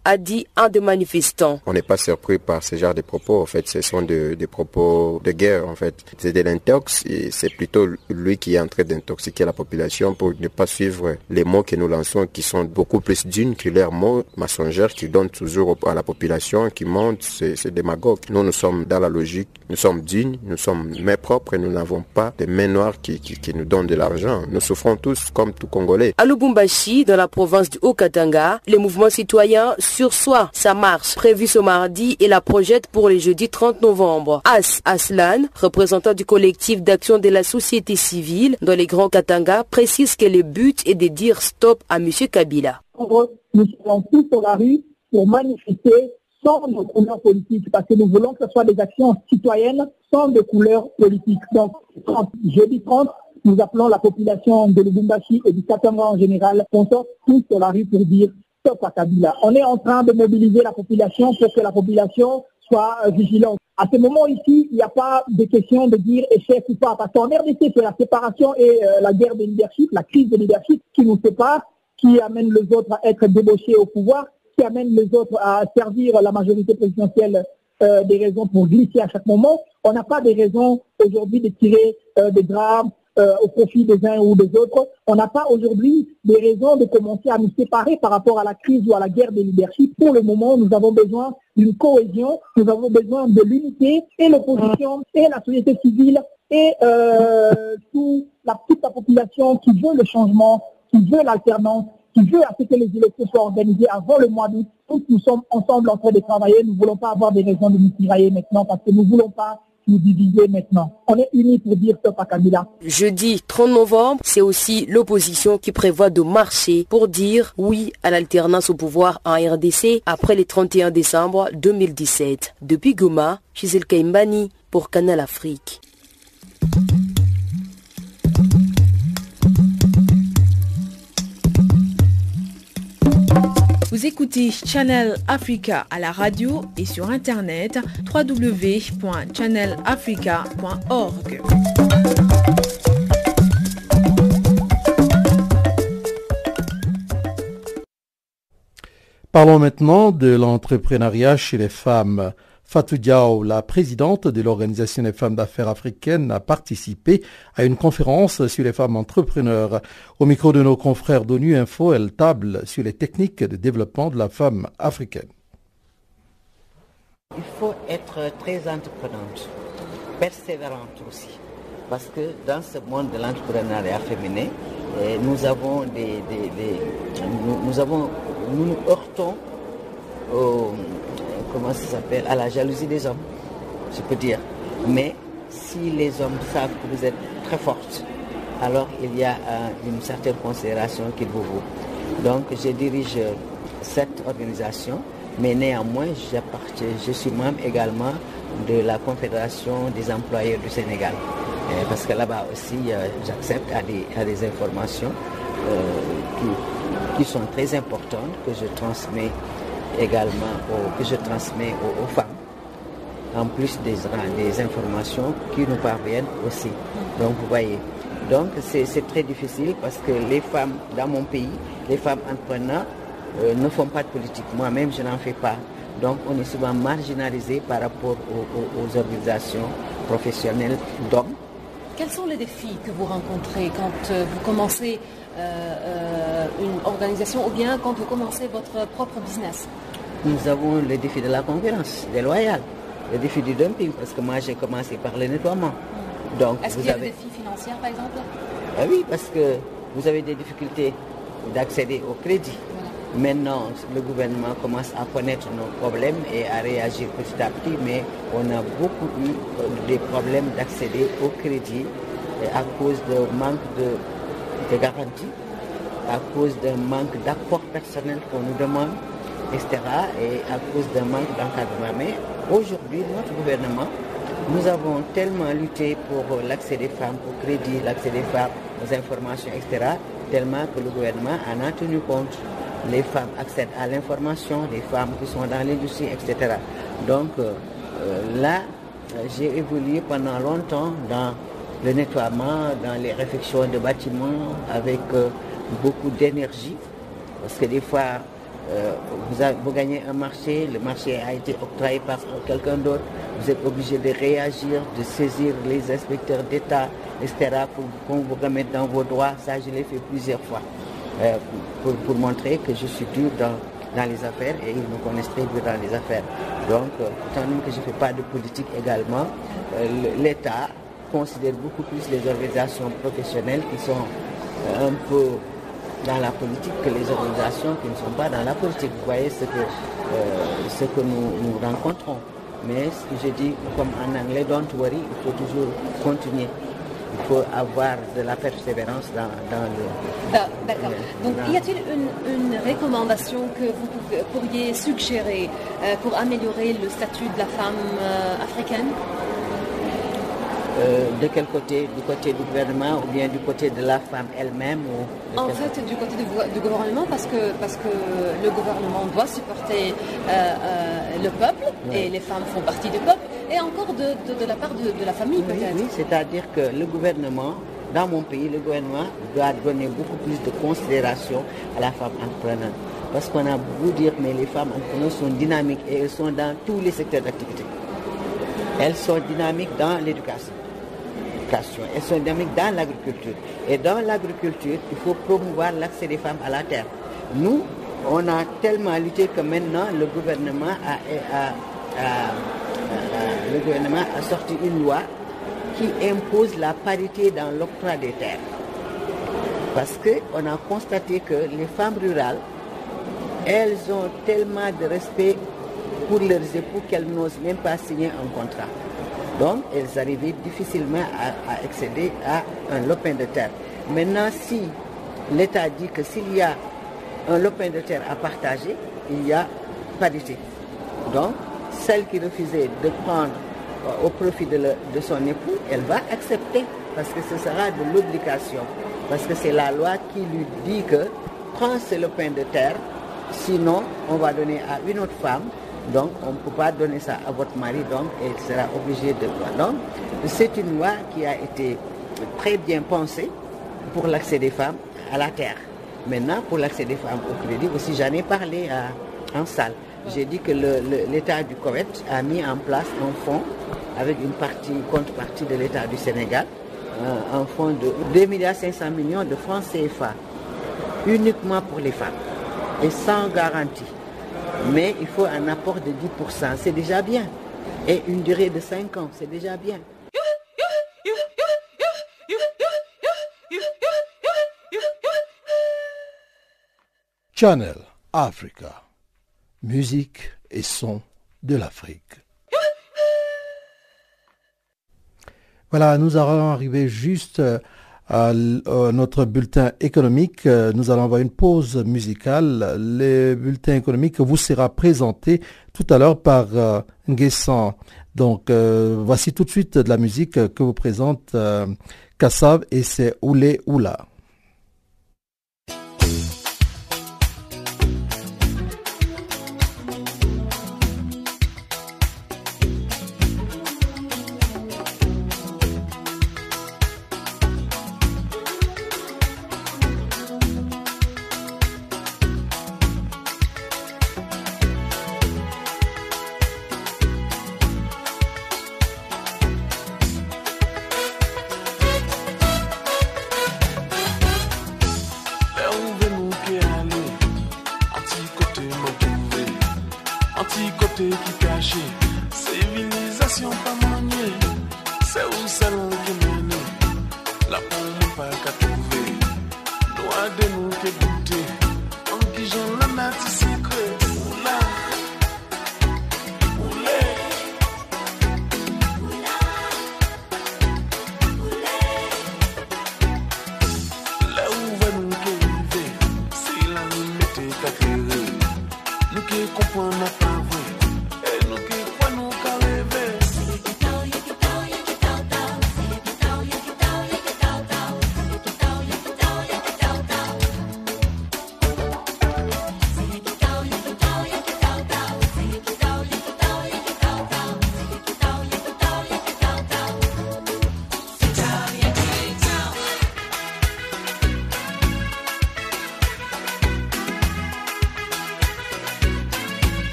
a dit un des manifestants.
On n'est pas surpris par ce genre de propos. En fait, ce sont de- des propos de guerre. En fait, c'est de l'intox et c'est plutôt lui qui est en train d'intoxiquer la population pour ne pas suivre les mots que nous lançons, qui sont beaucoup plus d'une que leurs mots mensongers qui donnent toujours à la population, qui montent, c'est c'est démagogue. Nous, nous sommes dans la logique, nous sommes dignes, nous sommes mains propres et nous n'avons pas de mains noires qui, qui, qui nous donnent de l'argent. Nous souffrons tous comme tout Congolais.
À Lubumbashi, dans la province du Haut-Katanga, les mouvements citoyens sursoient sa marche prévue ce mardi et la projette pour le jeudi 30 novembre. As Aslan, représentant du collectif d'action de la société civile dans les Grands Katanga, précise que le but est de dire stop à M. Kabila.
nous serons tous sur la rue pour manifester sans de couleur politique, parce que nous voulons que ce soit des actions citoyennes sans de couleur politique. Donc, 30, jeudi 30, nous appelons la population de Lubumbashi et du Katanga en général, qu'on sorte tous sur la rue pour dire stop à Kabila. On est en train de mobiliser la population pour que la population soit euh, vigilante. À ce moment ici, il n'y a pas de question de dire échec ou pas, parce qu'en RDC, c'est la séparation et euh, la guerre de leadership, la crise de leadership qui nous sépare, qui amène les autres à être débauchés au pouvoir, qui amène les autres à servir la majorité présidentielle euh, des raisons pour glisser à chaque moment. On n'a pas des raisons aujourd'hui de tirer des drames euh, au profit des uns ou des autres. On n'a pas aujourd'hui des raisons de commencer à nous séparer par rapport à la crise ou à la guerre des leadership. Pour le moment, nous avons besoin d'une cohésion, nous avons besoin de l'unité et l'opposition et la société civile et euh, tout, la, toute la population qui veut le changement, qui veut l'alternance, qui veut à ce que les élections soient organisées avant le mois d'août. Tous nous sommes ensemble en train de travailler. Nous ne voulons pas avoir des raisons de nous tirailler maintenant parce que nous ne voulons pas
Jeudi 30 novembre, c'est aussi l'opposition qui prévoit de marcher pour dire oui à l'alternance au pouvoir en RDC après le 31 décembre 2017. Depuis Goma, Gisèle Kaimbani pour Canal Afrique.
Vous écoutez Channel Africa à la radio et sur internet www.channelafrica.org.
Parlons maintenant de l'entrepreneuriat chez les femmes. Fatou Diaw, la présidente de l'Organisation des femmes d'affaires africaines, a participé à une conférence sur les femmes entrepreneurs. Au micro de nos confrères d'ONU Info, elle table sur les techniques de développement de la femme africaine.
Il faut être très entreprenante, persévérante aussi. Parce que dans ce monde de l'entrepreneuriat féminin, eh, nous avons des, nous, nous nous nous heurtons au, comment ça s'appelle, à la jalousie des hommes, je peux dire. Mais si les hommes savent que vous êtes très forte, alors il y a euh, une certaine considération qu'il vous vaut. Donc je dirige euh, cette organisation, mais néanmoins je suis membre également de la Confédération des employeurs du Sénégal. Euh, parce que là-bas aussi, j'accepte à des, informations qui sont très importantes que je transmets également que je transmets aux, femmes, en plus des, des informations qui nous parviennent aussi. Donc vous voyez, donc c'est très difficile parce que les femmes dans mon pays, les femmes entrepreneurs ne font pas de politique. Moi-même, je n'en fais pas. Donc on est souvent marginalisé par rapport aux- aux organisations professionnelles d'hommes.
Quels sont les défis que vous rencontrez quand euh, vous commencez euh, euh, une organisation ou bien quand vous commencez votre propre business?
Nous avons le défi de la concurrence déloyale, le défi du dumping, parce que moi j'ai commencé par le nettoiement. Donc
Est-ce
vous
qu'il y a
avez...
des défis financiers par exemple?
Ah oui, parce que vous avez des difficultés d'accéder au crédit. Maintenant, le gouvernement commence à connaître nos problèmes et à réagir petit à petit, mais on a beaucoup eu euh, des problèmes d'accéder au crédit euh, à cause de manque de, de garantie, à cause d'un manque d'apport personnel qu'on nous demande, etc. et à cause d'un manque d'encadrement. Mais aujourd'hui, notre gouvernement, nous avons tellement lutté pour l'accès des femmes au crédit, l'accès des femmes aux informations, etc., tellement que le gouvernement en a tenu compte. Les femmes accèdent à l'information, les femmes qui sont dans l'industrie, etc. Donc là, j'ai évolué pendant longtemps dans le nettoiement, dans les réfections de bâtiments avec beaucoup d'énergie. Parce que des fois, vous, gagnez un marché, le marché a été octroyé par quelqu'un d'autre, vous êtes obligé de réagir, de saisir les inspecteurs d'État, etc., pour qu'on vous remette dans vos droits. Ça, je l'ai fait plusieurs fois, euh, pour, montrer que je suis dur dans, les affaires et ils me connaissent très bien dans les affaires. Donc, euh, donné que je ne fais pas de politique également, euh, l'État considère beaucoup plus les organisations professionnelles qui sont un peu dans la politique que les organisations qui ne sont pas dans la politique. Vous voyez ce que, ce que nous, nous rencontrons. Mais ce que je dis, comme en anglais, don't worry, il faut toujours continuer il faut avoir de la persévérance dans, le...
Ah, d'accord. Donc, y a-t-il une, recommandation que vous pourriez suggérer euh, pour améliorer le statut de la femme euh, africaine?
Euh, de quel côté? Du côté du gouvernement ou bien du côté de la femme elle-même
En fait, du côté du, gouvernement, parce que, parce que le gouvernement doit supporter le peuple et les femmes font partie du peuple et encore de, la part de, la famille peut-être.
Oui, c'est-à-dire que le gouvernement, dans mon pays, le gouvernement doit donner beaucoup plus de considération à la femme entrepreneur. Parce qu'on a beaucoup dire, mais les femmes entrepreneurs sont dynamiques et elles sont dans tous les secteurs d'activité. Elles sont dynamiques dans l'éducation. Elles sont dynamiques dans l'agriculture. Et dans l'agriculture, il faut promouvoir l'accès des femmes à la terre. Nous, on a tellement lutté que maintenant le gouvernement a le gouvernement a sorti une loi qui impose la parité dans l'octroi des terres. Parce qu'on a constaté que les femmes rurales, elles ont tellement de respect pour leurs époux qu'elles n'osent même pas signer un contrat. Donc, elles arrivaient difficilement à, accéder à un lopin de terre. Maintenant, si l'État dit que s'il y a un lopin de terre à partager, il y a parité. Donc, celle qui refusait de prendre euh, au profit de, son époux, elle va accepter parce que ce sera de l'obligation. Parce que c'est la loi qui lui dit que prends ce pain de terre, sinon on va donner à une autre femme. Donc on ne peut pas donner ça à votre mari, donc elle sera obligée de voir. Donc c'est une loi qui a été très bien pensée pour l'accès des femmes à la terre. Maintenant, pour l'accès des femmes au crédit aussi, j'en ai parlé en salle j'ai dit que l'État du Koweït a mis en place un fonds avec une partie, contrepartie de l'État du Sénégal, euh, un fonds de 2 milliards 500 millions de francs CFA, uniquement pour les femmes et sans garantie. Mais il faut un apport de 10%, c'est déjà bien. Et une durée de 5 ans, c'est déjà bien.
Channel Africa musique et son de l'Afrique. Voilà, nous allons arriver juste euh, à notre bulletin économique. Nous allons avoir une pause musicale. Le bulletin économique vous sera présenté tout à l'heure par euh, Donc, euh, voici tout de suite de la musique que vous présente euh, Kassav et c'est Oulé Oula.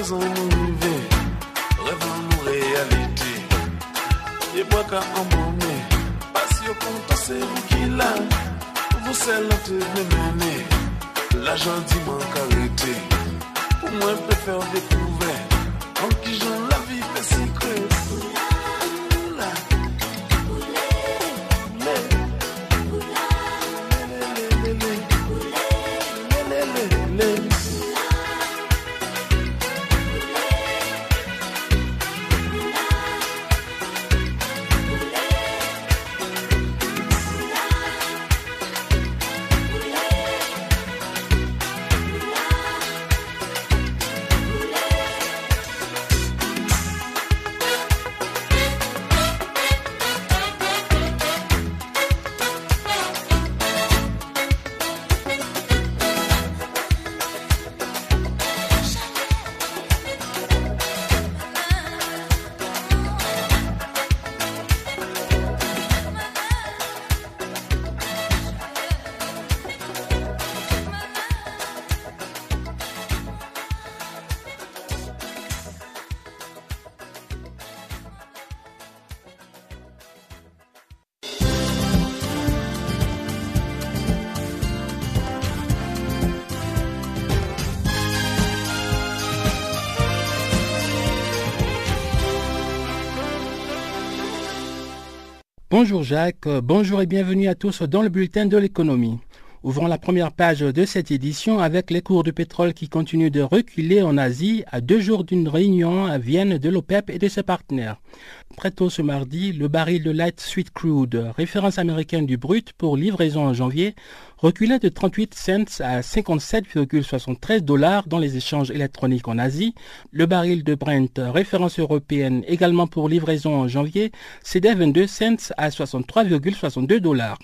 maison arrivé, rêve en réalité. Et bois qu'à emmener, passion compte, c'est vous qui l'a. Vous seul te mener, l'argent dit manque arrêté. Pour moi, je préfère découvrir.
Bonjour Jacques, bonjour et bienvenue à tous dans le bulletin de l'économie. Ouvrons la première page de cette édition avec les cours du pétrole qui continuent de reculer en Asie à deux jours d'une réunion à Vienne de l'OPEP et de ses partenaires. Très tôt ce mardi, le baril de light sweet crude, référence américaine du brut pour livraison en janvier, reculait de 38 cents à 57,73 dollars dans les échanges électroniques en Asie. Le baril de Brent, référence européenne également pour livraison en janvier, cédait 22 cents à 63,62 dollars.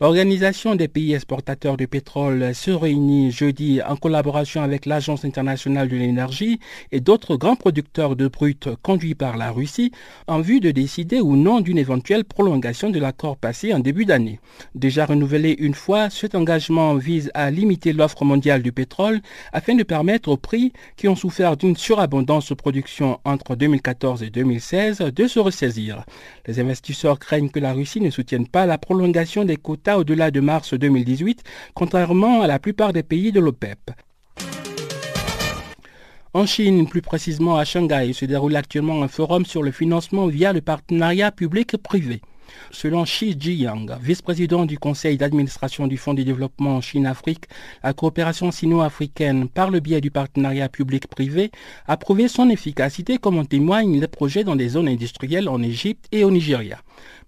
L'Organisation des pays exportateurs de pétrole se réunit jeudi en collaboration avec l'Agence internationale de l'énergie et d'autres grands producteurs de brut conduits par la Russie en vue de décider ou non d'une éventuelle prolongation de l'accord passé en début d'année. Déjà renouvelé une fois, cet engagement vise à limiter l'offre mondiale du pétrole afin de permettre aux prix qui ont souffert d'une surabondance de production entre 2014 et 2016 de se ressaisir. Les investisseurs craignent que la Russie ne soutienne pas la prolongation des quotas au-delà de mars 2018, contrairement à la plupart des pays de l'OPEP. En Chine, plus précisément à Shanghai, se déroule actuellement un forum sur le financement via le partenariat public-privé. Selon Xi Jiyang, vice-président du conseil d'administration du Fonds de développement Chine-Afrique, la coopération sino-africaine par le biais du partenariat public-privé a prouvé son efficacité comme en témoignent les projets dans des zones industrielles en Égypte et au Nigeria.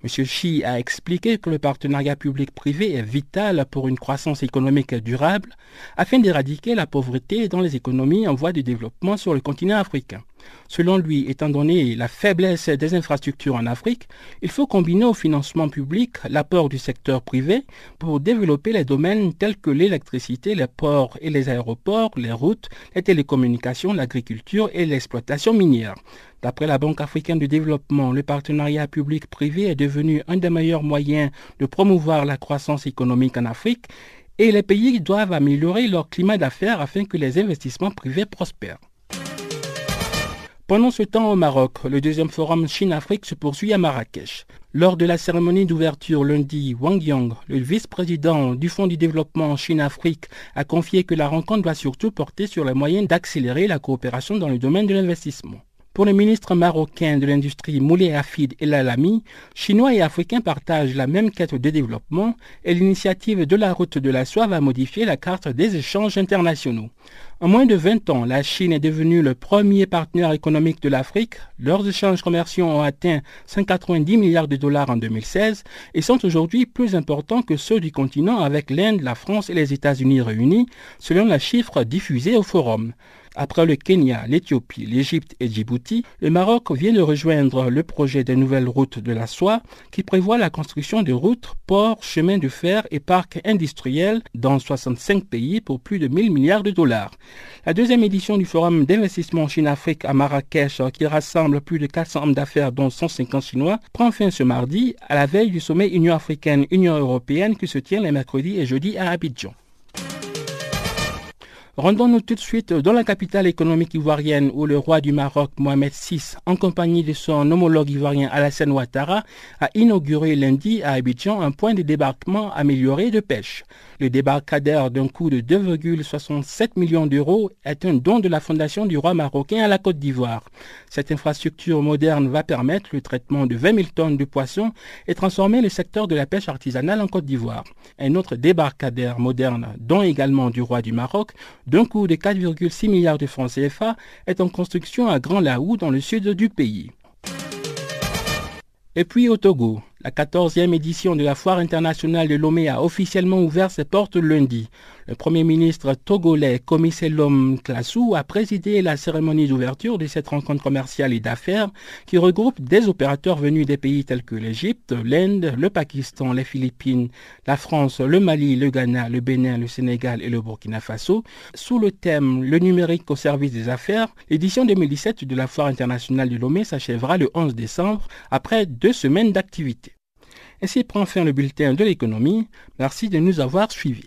M. Xi a expliqué que le partenariat public-privé est vital pour une croissance économique durable afin d'éradiquer la pauvreté dans les économies en voie de développement sur le continent africain. Selon lui, étant donné la faiblesse des infrastructures en Afrique, il faut combiner au financement public l'apport du secteur privé pour développer les domaines tels que l'électricité, les ports et les aéroports, les routes, les télécommunications, l'agriculture et l'exploitation minière. D'après la Banque africaine de développement, le partenariat public-privé est devenu un des meilleurs moyens de promouvoir la croissance économique en Afrique et les pays doivent améliorer leur climat d'affaires afin que les investissements privés prospèrent. Pendant ce temps au Maroc, le deuxième forum Chine-Afrique se poursuit à Marrakech. Lors de la cérémonie d'ouverture lundi, Wang Yang, le vice-président du Fonds du développement Chine-Afrique, a confié que la rencontre doit surtout porter sur les moyens d'accélérer la coopération dans le domaine de l'investissement. Pour le ministre marocain de l'industrie Moulay Hafid El Alami, Chinois et Africains partagent la même quête de développement et l'initiative de la route de la soie va modifier la carte des échanges internationaux. En moins de 20 ans, la Chine est devenue le premier partenaire économique de l'Afrique. Leurs échanges commerciaux ont atteint 190 milliards de dollars en 2016 et sont aujourd'hui plus importants que ceux du continent avec l'Inde, la France et les États-Unis réunis, selon la chiffre diffusée au forum. Après le Kenya, l'Éthiopie, l'Égypte et Djibouti, le Maroc vient de rejoindre le projet des nouvelles routes de la soie qui prévoit la construction de routes, ports, chemins de fer et parcs industriels dans 65 pays pour plus de 1000 milliards de dollars. La deuxième édition du Forum d'investissement Chine-Afrique à Marrakech, qui rassemble plus de 400 hommes d'affaires dont 150 Chinois, prend fin ce mardi à la veille du sommet Union africaine-Union européenne qui se tient les mercredis et jeudis à Abidjan. Rendons-nous tout de suite dans la capitale économique ivoirienne où le roi du Maroc, Mohamed VI, en compagnie de son homologue ivoirien Alassane Ouattara, a inauguré lundi à Abidjan un point de débarquement amélioré de pêche. Le débarcadère d'un coût de 2,67 millions d'euros est un don de la Fondation du roi marocain à la Côte d'Ivoire. Cette infrastructure moderne va permettre le traitement de 20 000 tonnes de poissons et transformer le secteur de la pêche artisanale en Côte d'Ivoire. Un autre débarcadère moderne, don également du roi du Maroc, d'un coût de 4,6 milliards de francs CFA, est en construction à Grand Laou dans le sud du pays. Et puis au Togo, la 14e édition de la Foire internationale de Lomé a officiellement ouvert ses portes lundi. Le Premier ministre togolais Komisselom Klassou a présidé la cérémonie d'ouverture de cette rencontre commerciale et d'affaires qui regroupe des opérateurs venus des pays tels que l'Égypte, l'Inde, le Pakistan, les Philippines, la France, le Mali, le Ghana, le Bénin, le Sénégal et le Burkina Faso. Sous le thème Le numérique au service des affaires, l'édition 2017 de la Foire internationale de Lomé s'achèvera le 11 décembre après deux semaines d'activité. Ainsi prend fin le bulletin de l'économie. Merci de nous avoir suivis.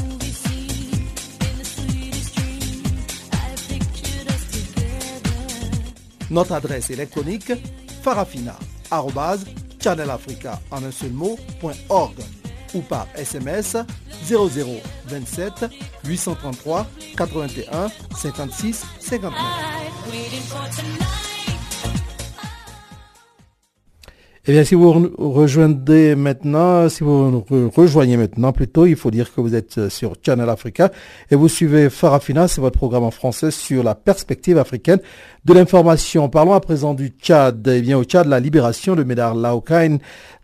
Notre adresse électronique farafina.channelafrica ou par SMS 0027 833 81 56 59. Eh bien, si vous rejoignez maintenant, si vous rejoignez maintenant plutôt, il faut dire que vous êtes sur Channel Africa et vous suivez Farafina, c'est votre programme en français sur la perspective africaine de l'information. Parlons à présent du Tchad. Eh bien, au Tchad, la libération de Médard Laokain,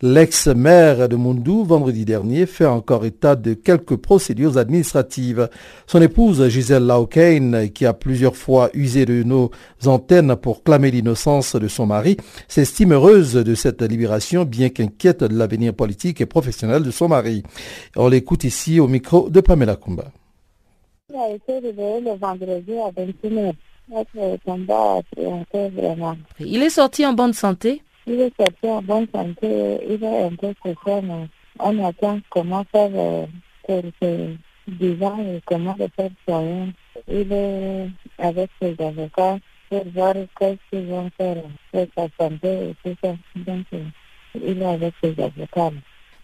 l'ex-maire de Mundou, vendredi dernier, fait encore état de quelques procédures administratives. Son épouse, Gisèle Laokain, qui a plusieurs fois usé de nos antennes pour clamer l'innocence de son mari, s'estime heureuse de cette libération, bien qu'inquiète de l'avenir politique et professionnel de son mari. On l'écoute ici au micro de Pamela Kumba.
Il a été libéré le vendredi à 21h.
Il est sorti en bonne santé?
Il est sorti en bonne santé. Il est un peu souffrant, mais on attend comment faire euh, pour ses 10 ans et comment le faire soigner. Il est avec ses avocats pour voir qu'est-ce qu'ils vont faire sa santé et tout ça. Donc, euh, il est avec ses avocats.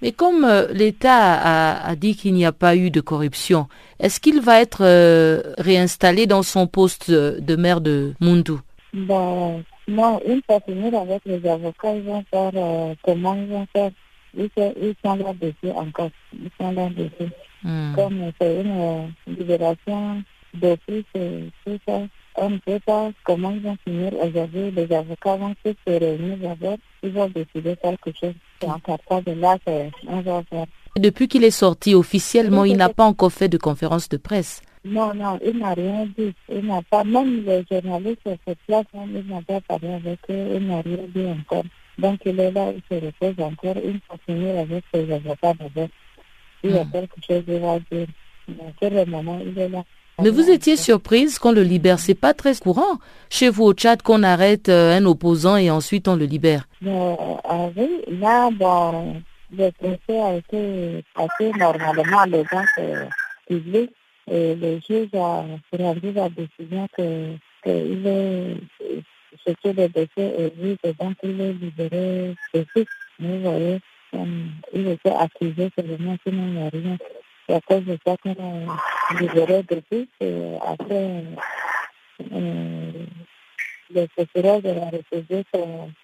Mais comme euh, l'État a, a, dit qu'il n'y a pas eu de corruption, est-ce qu'il va être euh, réinstallé dans son poste de maire de Mundu
ben, Non, une fois fini avec les avocats, ils vont faire euh, comment ils vont faire? Ils, ils sont là-dessus encore. Ils sont là-dessus. Hmm. Comme c'est une libération d'office et tout ça, on ne sait pas comment ils vont finir aujourd'hui. Les avocats vont se réunir d'abord. Ils vont décider quelque chose. C'est encore pas de là qu'on va faire.
Depuis qu'il est sorti officiellement, il n'a pas encore fait de conférence de presse.
Non, non, il n'a rien dit. Il n'a pas, même les journalistes sur cette place, il n'a pas parlé avec eux, il n'a rien dit encore. Donc il est là, il se repose encore, il faut finir avec ses avocats d'abord. Il y a quelque chose à dire. Mais pour le moment, il est là.
Mais vous étiez surprise qu'on le libère. C'est pas très courant chez vous au Tchad qu'on arrête un opposant et ensuite on le libère.
Euh, oui, là, bon, le procès a été passé normalement les gens publics et le juge a rendu la décision que, il est, que le dossier et donc il est libéré de. Vous voyez, il était accusé seulement, sinon il n'y a rien. Et à cause de ça qu'on a libéré depuis, et après, euh, le procureur de la République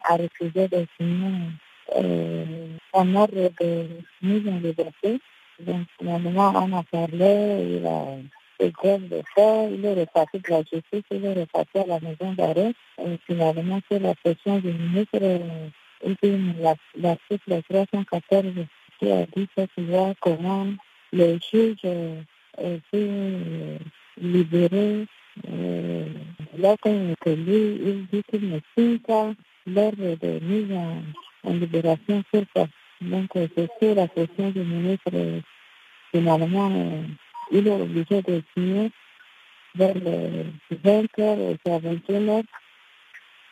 a refusé de signer un ordre de mise en liberté. Donc, finalement, on a parlé, il a fait grève de fait, il est reparti de la justice, il est reparti à la maison d'arrêt. Et finalement, c'est la pression du ministre, l'article 314 qui a dit que tu vois comment le juge est libéré. Lorsqu'il est lui, il dit qu'il ne signe pas l'ordre de mise en libération sur place. Donc, c'est la question du ministre. Finalement, il est obligé de signer vers les 20 heures et 21 heures.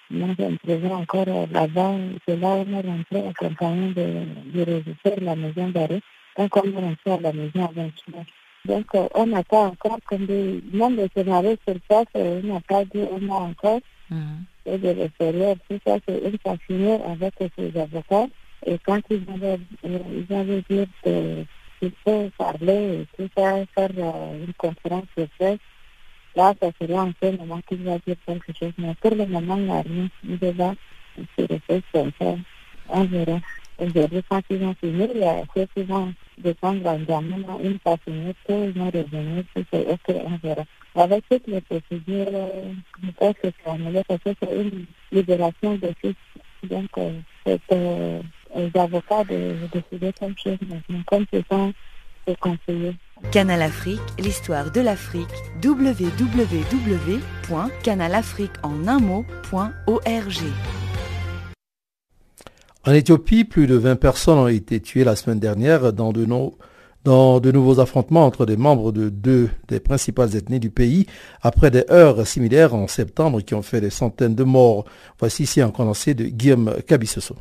Moi, je me encore là-bas. C'est là où on est rentré accompagné du régisseur de la maison d'arrêt. La maison à 21 heures. Donc, on n'a pas encore, comme des, même les scénarios sur place, on n'a pas dit, on a encore. Mm et de l'extérieur, tout ça, c'est une finir avec ses avocats. Et quand ils avaient, ils avaient dit qu'il faut parler et tout ça, faire une conférence de presse, là, ça serait en ce moment qu'il va dire quelque chose. Mais pour le moment, il n'y a rien. Il il se refait comme ça. On verra. Aujourd'hui, quand ils vont finir, il y a ceux qui vont descendre en diamant, une fois fini, tous ils vont revenir, tout c'est OK, on verra avec toutes les procédures, je pense que c'est annulé parce que c'est une libération de fils. Donc, euh, c'est euh, aux avocats de décider comme chose maintenant, comme ce sont les conseillers.
Canal Afrique, l'histoire de l'Afrique, www.canalafriqueenunmot.org.
En Éthiopie, plus de 20 personnes ont été tuées la semaine dernière dans de, nouveaux affrontements entre des membres de deux des principales ethnies du pays après des heures similaires en septembre qui ont fait des centaines de morts. Voici ici un condensé de Guillaume Cabissoso.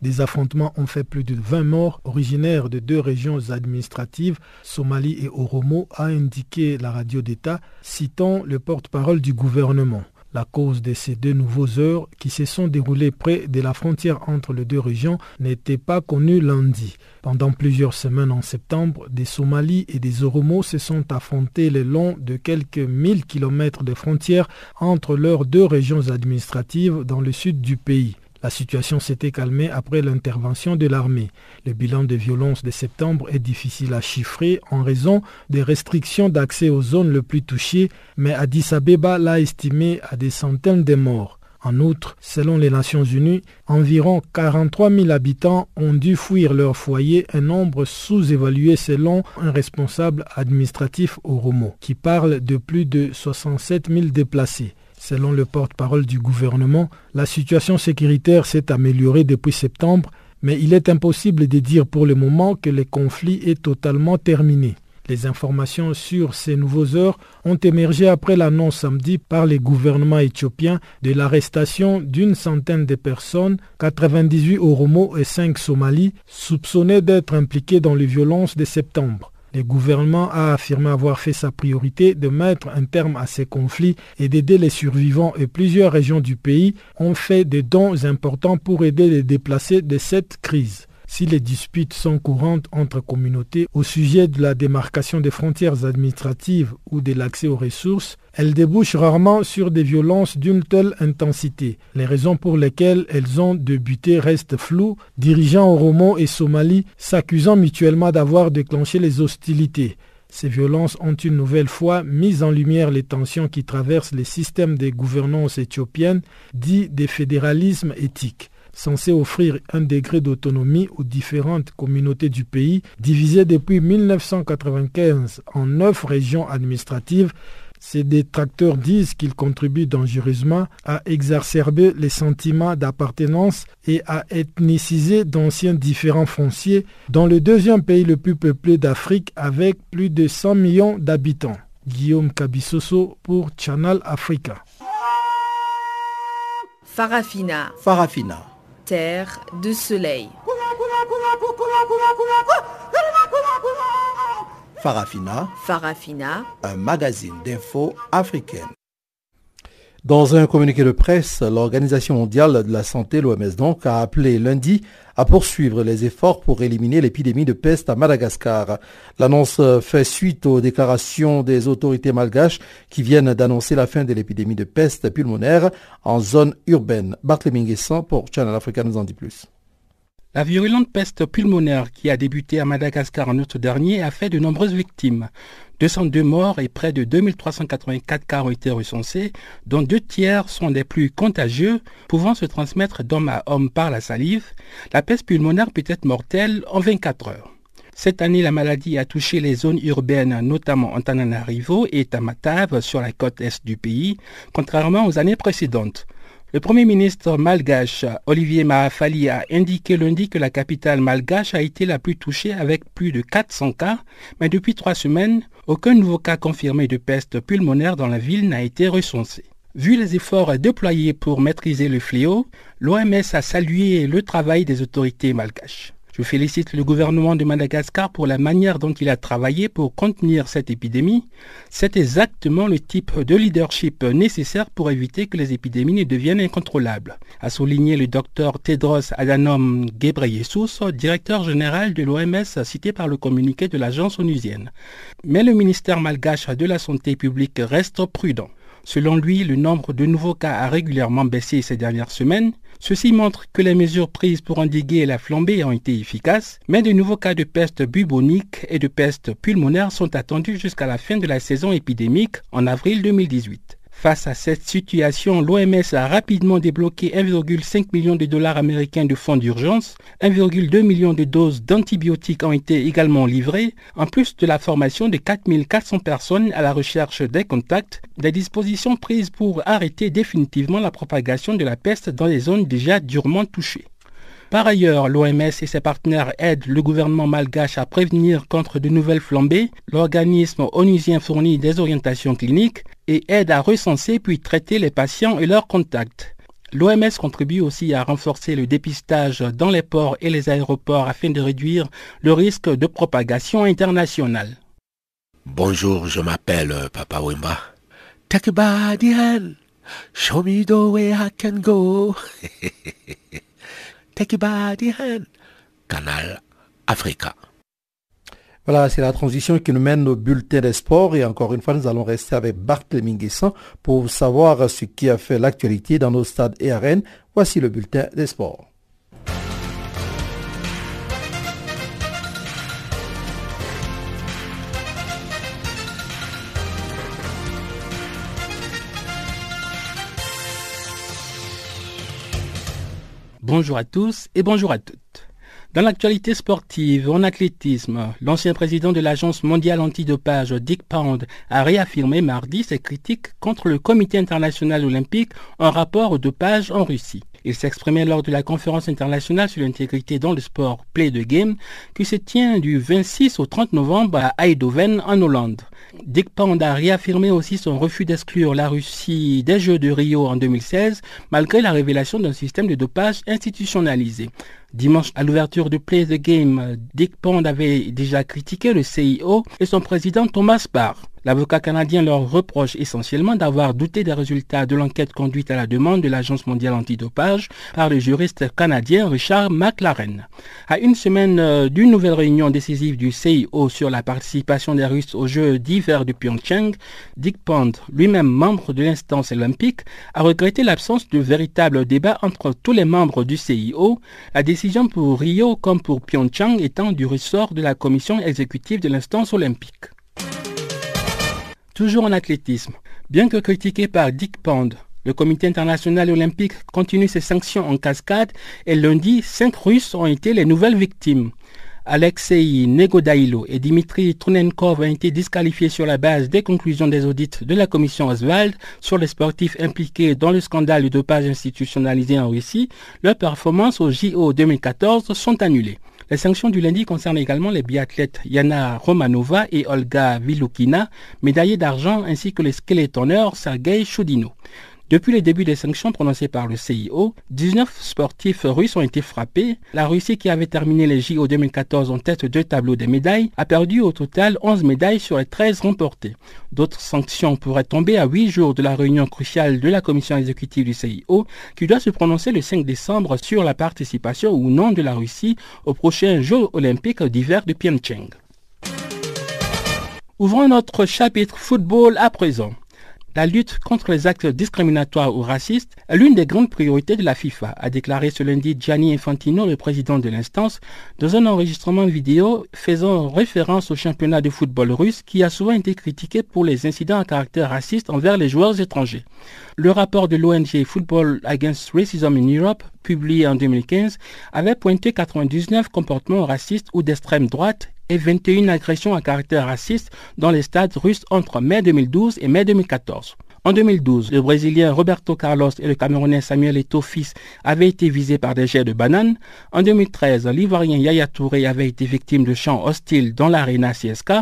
Des affrontements ont fait plus de 20 morts originaires de deux régions administratives, Somalie et Oromo, a indiqué la radio d'État, citant le porte-parole du gouvernement. La cause de ces deux nouveaux heures qui se sont déroulées près de la frontière entre les deux régions n'était pas connue lundi. Pendant plusieurs semaines en septembre, des Somalis et des Oromos se sont affrontés le long de quelques mille kilomètres de frontières entre leurs deux régions administratives dans le sud du pays. La situation s'était calmée après l'intervention de l'armée. Le bilan de violence de septembre est difficile à chiffrer en raison des restrictions d'accès aux zones les plus touchées, mais Addis Abeba l'a estimé à des centaines de morts. En outre, selon les Nations Unies, environ 43 000 habitants ont dû fuir leur foyer, un nombre sous-évalué selon un responsable administratif au Romo, qui parle de plus de 67 000 déplacés. Selon le porte-parole du gouvernement, la situation sécuritaire s'est améliorée depuis septembre, mais il est impossible de dire pour le moment que le conflit est totalement terminé. Les informations sur ces nouveaux heures ont émergé après l'annonce samedi par les gouvernements éthiopiens de l'arrestation d'une centaine de personnes, 98 Oromo et 5 Somalis, soupçonnés d'être impliqués dans les violences de septembre. Le gouvernement a affirmé avoir fait sa priorité de mettre un terme à ces conflits et d'aider les survivants et plusieurs régions du pays ont fait des dons importants pour aider les déplacés de cette crise. Si les disputes sont courantes entre communautés au sujet de la démarcation des frontières administratives ou de l'accès aux ressources, elles débouchent rarement sur des violences d'une telle intensité. Les raisons pour lesquelles elles ont débuté restent floues, dirigeants Oromo et Somalie s'accusant mutuellement d'avoir déclenché les hostilités. Ces violences ont une nouvelle fois mis en lumière les tensions qui traversent les systèmes des gouvernances éthiopiennes, dits des fédéralismes éthiques censé offrir un degré d'autonomie aux différentes communautés du pays, divisées depuis 1995 en neuf régions administratives, ces détracteurs disent qu'il contribue dangereusement à exacerber les sentiments d'appartenance et à ethniciser d'anciens différents fonciers dans le deuxième pays le plus peuplé d'Afrique avec plus de 100 millions d'habitants. Guillaume Kabissoso pour Channel Africa.
Farafina.
Farafina
terre de soleil.
Farafina.
Farafina.
Un magazine d'infos africaine. Dans un communiqué de presse, l'Organisation mondiale de la santé, l'OMS donc, a appelé lundi à poursuivre les efforts pour éliminer l'épidémie de peste à Madagascar. L'annonce fait suite aux déclarations des autorités malgaches qui viennent d'annoncer la fin de l'épidémie de peste pulmonaire en zone urbaine. Barthélémy Nguessan pour Channel Africa nous en dit plus.
La virulente peste pulmonaire qui a débuté à Madagascar en août dernier a fait de nombreuses victimes. 202 morts et près de 2384 cas ont été recensés, dont deux tiers sont des plus contagieux, pouvant se transmettre d'homme à homme par la salive. La peste pulmonaire peut être mortelle en 24 heures. Cette année, la maladie a touché les zones urbaines, notamment Antananarivo et Tamatave sur la côte est du pays, contrairement aux années précédentes. Le Premier ministre malgache Olivier Mahafali a indiqué lundi que la capitale malgache a été la plus touchée avec plus de 400 cas, mais depuis trois semaines, aucun nouveau cas confirmé de peste pulmonaire dans la ville n'a été recensé. Vu les efforts déployés pour maîtriser le fléau, l'OMS a salué le travail des autorités malgaches. Je félicite le gouvernement de Madagascar pour la manière dont il a travaillé pour contenir cette épidémie. C'est exactement le type de leadership nécessaire pour éviter que les épidémies ne deviennent incontrôlables, a souligné le docteur Tedros Adhanom Ghebreyesus, directeur général de l'OMS cité par le communiqué de l'agence onusienne. Mais le ministère malgache de la Santé publique reste prudent. Selon lui, le nombre de nouveaux cas a régulièrement baissé ces dernières semaines. Ceci montre que les mesures prises pour endiguer la flambée ont été efficaces, mais de nouveaux cas de peste bubonique et de peste pulmonaire sont attendus jusqu'à la fin de la saison épidémique en avril 2018. Face à cette situation, l'OMS a rapidement débloqué 1,5 million de dollars américains de fonds d'urgence, 1,2 million de doses d'antibiotiques ont été également livrées, en plus de la formation de 4400 personnes à la recherche des contacts, des dispositions prises pour arrêter définitivement la propagation de la peste dans les zones déjà durement touchées. Par ailleurs, l'OMS et ses partenaires aident le gouvernement malgache à prévenir contre de nouvelles flambées. L'organisme onusien fournit des orientations cliniques et aide à recenser puis traiter les patients et leurs contacts. L'OMS contribue aussi à renforcer le dépistage dans les ports et les aéroports afin de réduire le risque de propagation internationale.
Bonjour, je m'appelle Papa Wimba. Take a hand. Show me can go. Canal Africa.
Voilà, c'est la transition qui nous mène au bulletin des sports et encore une fois, nous allons rester avec Barthélémy Guesson pour savoir ce qui a fait l'actualité dans nos stades et arènes. Voici le bulletin des sports.
Bonjour à tous et bonjour à toutes. Dans l'actualité sportive, en athlétisme, l'ancien président de l'Agence mondiale antidopage, Dick Pound, a réaffirmé mardi ses critiques contre le Comité international olympique en rapport au dopage en Russie. Il s'exprimait lors de la conférence internationale sur l'intégrité dans le sport Play the Game qui se tient du 26 au 30 novembre à Eindhoven en Hollande. Dick Pound a réaffirmé aussi son refus d'exclure la Russie des Jeux de Rio en 2016 malgré la révélation d'un système de dopage institutionnalisé. Dimanche, à l'ouverture de Play the Game, Dick Pond avait déjà critiqué le CIO et son président Thomas Barr. L'avocat canadien leur reproche essentiellement d'avoir douté des résultats de l'enquête conduite à la demande de l'Agence mondiale antidopage par le juriste canadien Richard McLaren. À une semaine euh, d'une nouvelle réunion décisive du CIO sur la participation des Russes aux Jeux d'hiver de Pyeongchang, Dick Pond, lui-même membre de l'instance olympique, a regretté l'absence de véritable débat entre tous les membres du CIO, la décision pour Rio comme pour Pyeongchang étant du ressort de la commission exécutive de l'instance olympique. Toujours en athlétisme, bien que critiqué par Dick Pond, le comité international olympique continue ses sanctions en cascade et lundi, cinq Russes ont été les nouvelles victimes. Alexei Negodailo et Dimitri Trunenkov ont été disqualifiés sur la base des conclusions des audits de la commission Oswald sur les sportifs impliqués dans le scandale de dopage institutionnalisé en Russie. Leurs performances au JO 2014 sont annulées. Les sanctions du lundi concernent également les biathlètes Yana Romanova et Olga Vilukina, médaillés d'argent, ainsi que les skeletonneurs Sergei Choudino. Depuis le début des sanctions prononcées par le CIO, 19 sportifs russes ont été frappés. La Russie, qui avait terminé les JO 2014 en tête de tableau des médailles, a perdu au total 11 médailles sur les 13 remportées. D'autres sanctions pourraient tomber à 8 jours de la réunion cruciale de la commission exécutive du CIO, qui doit se prononcer le 5 décembre sur la participation ou non de la Russie aux prochains Jeux olympiques d'hiver de Pyeongchang. Ouvrons notre chapitre football à présent. La lutte contre les actes discriminatoires ou racistes est l'une des grandes priorités de la FIFA, a déclaré ce lundi Gianni Infantino, le président de l'instance, dans un enregistrement vidéo faisant référence au championnat de football russe qui a souvent été critiqué pour les incidents à caractère raciste envers les joueurs étrangers. Le rapport de l'ONG Football Against Racism in Europe, publié en 2015, avait pointé 99 comportements racistes ou d'extrême droite et 21 agressions à caractère raciste dans les stades russes entre mai 2012 et mai 2014. En 2012, le Brésilien Roberto Carlos et le Camerounais Samuel Eto'o fils avaient été visés par des jets de bananes. En 2013, l'Ivoirien Yaya Touré avait été victime de chants hostiles dans l'aréna CSK.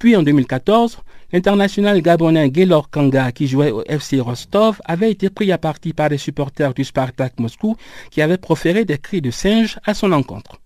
Puis en 2014, l'international gabonais Gaylor Kanga, qui jouait au FC Rostov, avait été pris à partie par des supporters du Spartak Moscou qui avaient proféré des cris de singe à son encontre.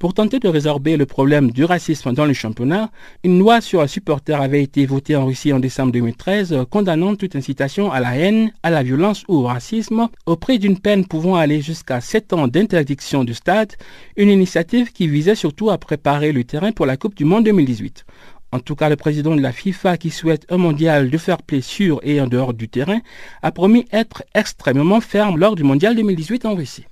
Pour tenter de résorber le problème du racisme dans le championnat, une loi sur un supporter avait été votée en Russie en décembre 2013 condamnant toute incitation à la haine, à la violence ou au racisme au prix d'une peine pouvant aller jusqu'à 7 ans d'interdiction du stade, une initiative qui visait surtout à préparer le terrain pour la Coupe du Monde 2018. En tout cas, le président de la FIFA, qui souhaite un mondial de faire play sur et en dehors du terrain, a promis être extrêmement ferme lors du mondial 2018 en Russie.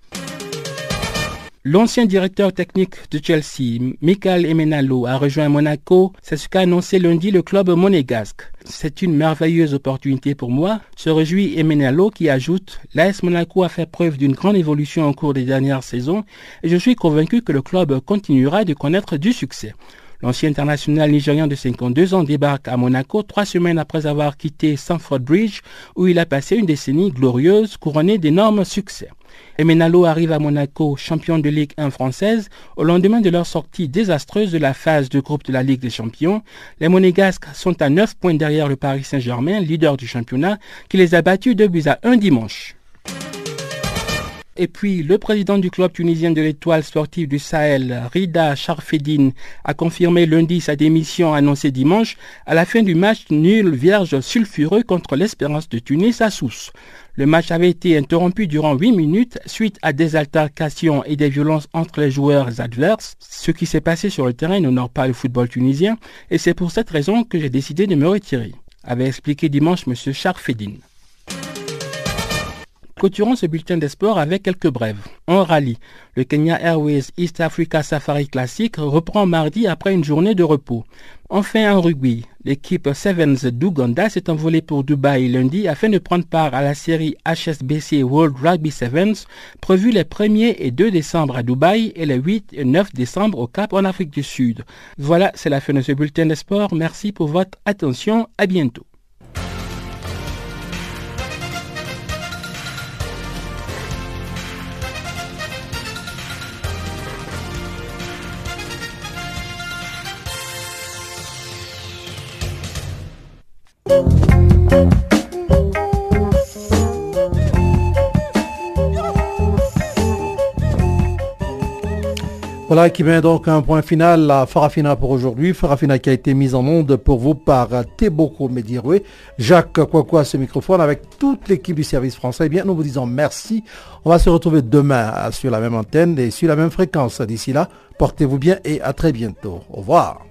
L'ancien directeur technique de Chelsea, Michael Emenalo, a rejoint Monaco. C'est ce qu'a annoncé lundi le club monégasque. C'est une merveilleuse opportunité pour moi, se réjouit Emenalo qui ajoute L'AS Monaco a fait preuve d'une grande évolution au cours des dernières saisons et je suis convaincu que le club continuera de connaître du succès. L'ancien international nigérian de 52 ans débarque à Monaco trois semaines après avoir quitté Stamford Bridge où il a passé une décennie glorieuse couronnée d'énormes succès. Emenalo arrive à Monaco, champion de Ligue 1 française, au lendemain de leur sortie désastreuse de la phase de groupe de la Ligue des Champions. Les Monégasques sont à 9 points derrière le Paris Saint-Germain, leader du championnat, qui les a battus 2 buts à 1 dimanche. Et puis, le président du club tunisien de l'étoile sportive du Sahel, Rida Charfedine, a confirmé lundi sa démission annoncée dimanche à la fin du match nul vierge sulfureux contre l'Espérance de Tunis à Sousse. Le match avait été interrompu durant 8 minutes suite à des altercations et des violences entre les joueurs adverses. Ce qui s'est passé sur le terrain n'honore pas le football tunisien et c'est pour cette raison que j'ai décidé de me retirer, avait expliqué dimanche M. Charfedine. Clôturons ce bulletin des sports avec quelques brèves. En rallye, le Kenya Airways East Africa Safari Classic reprend mardi après une journée de repos. Enfin en rugby, l'équipe Sevens d'Ouganda s'est envolée pour Dubaï lundi afin de prendre part à la série HSBC World Rugby Sevens prévue les 1er et 2 décembre à Dubaï et les 8 et 9 décembre au Cap en Afrique du Sud. Voilà, c'est la fin de ce bulletin des sports. Merci pour votre attention. À bientôt.
Voilà qui met donc un point final à Farafina pour aujourd'hui. Farafina qui a été mise en onde pour vous par Teboko Mediroué, Jacques Kwakwa à ce microphone avec toute l'équipe du service français. Eh bien, nous vous disons merci. On va se retrouver demain sur la même antenne et sur la même fréquence. D'ici là, portez-vous bien et à très bientôt. Au revoir.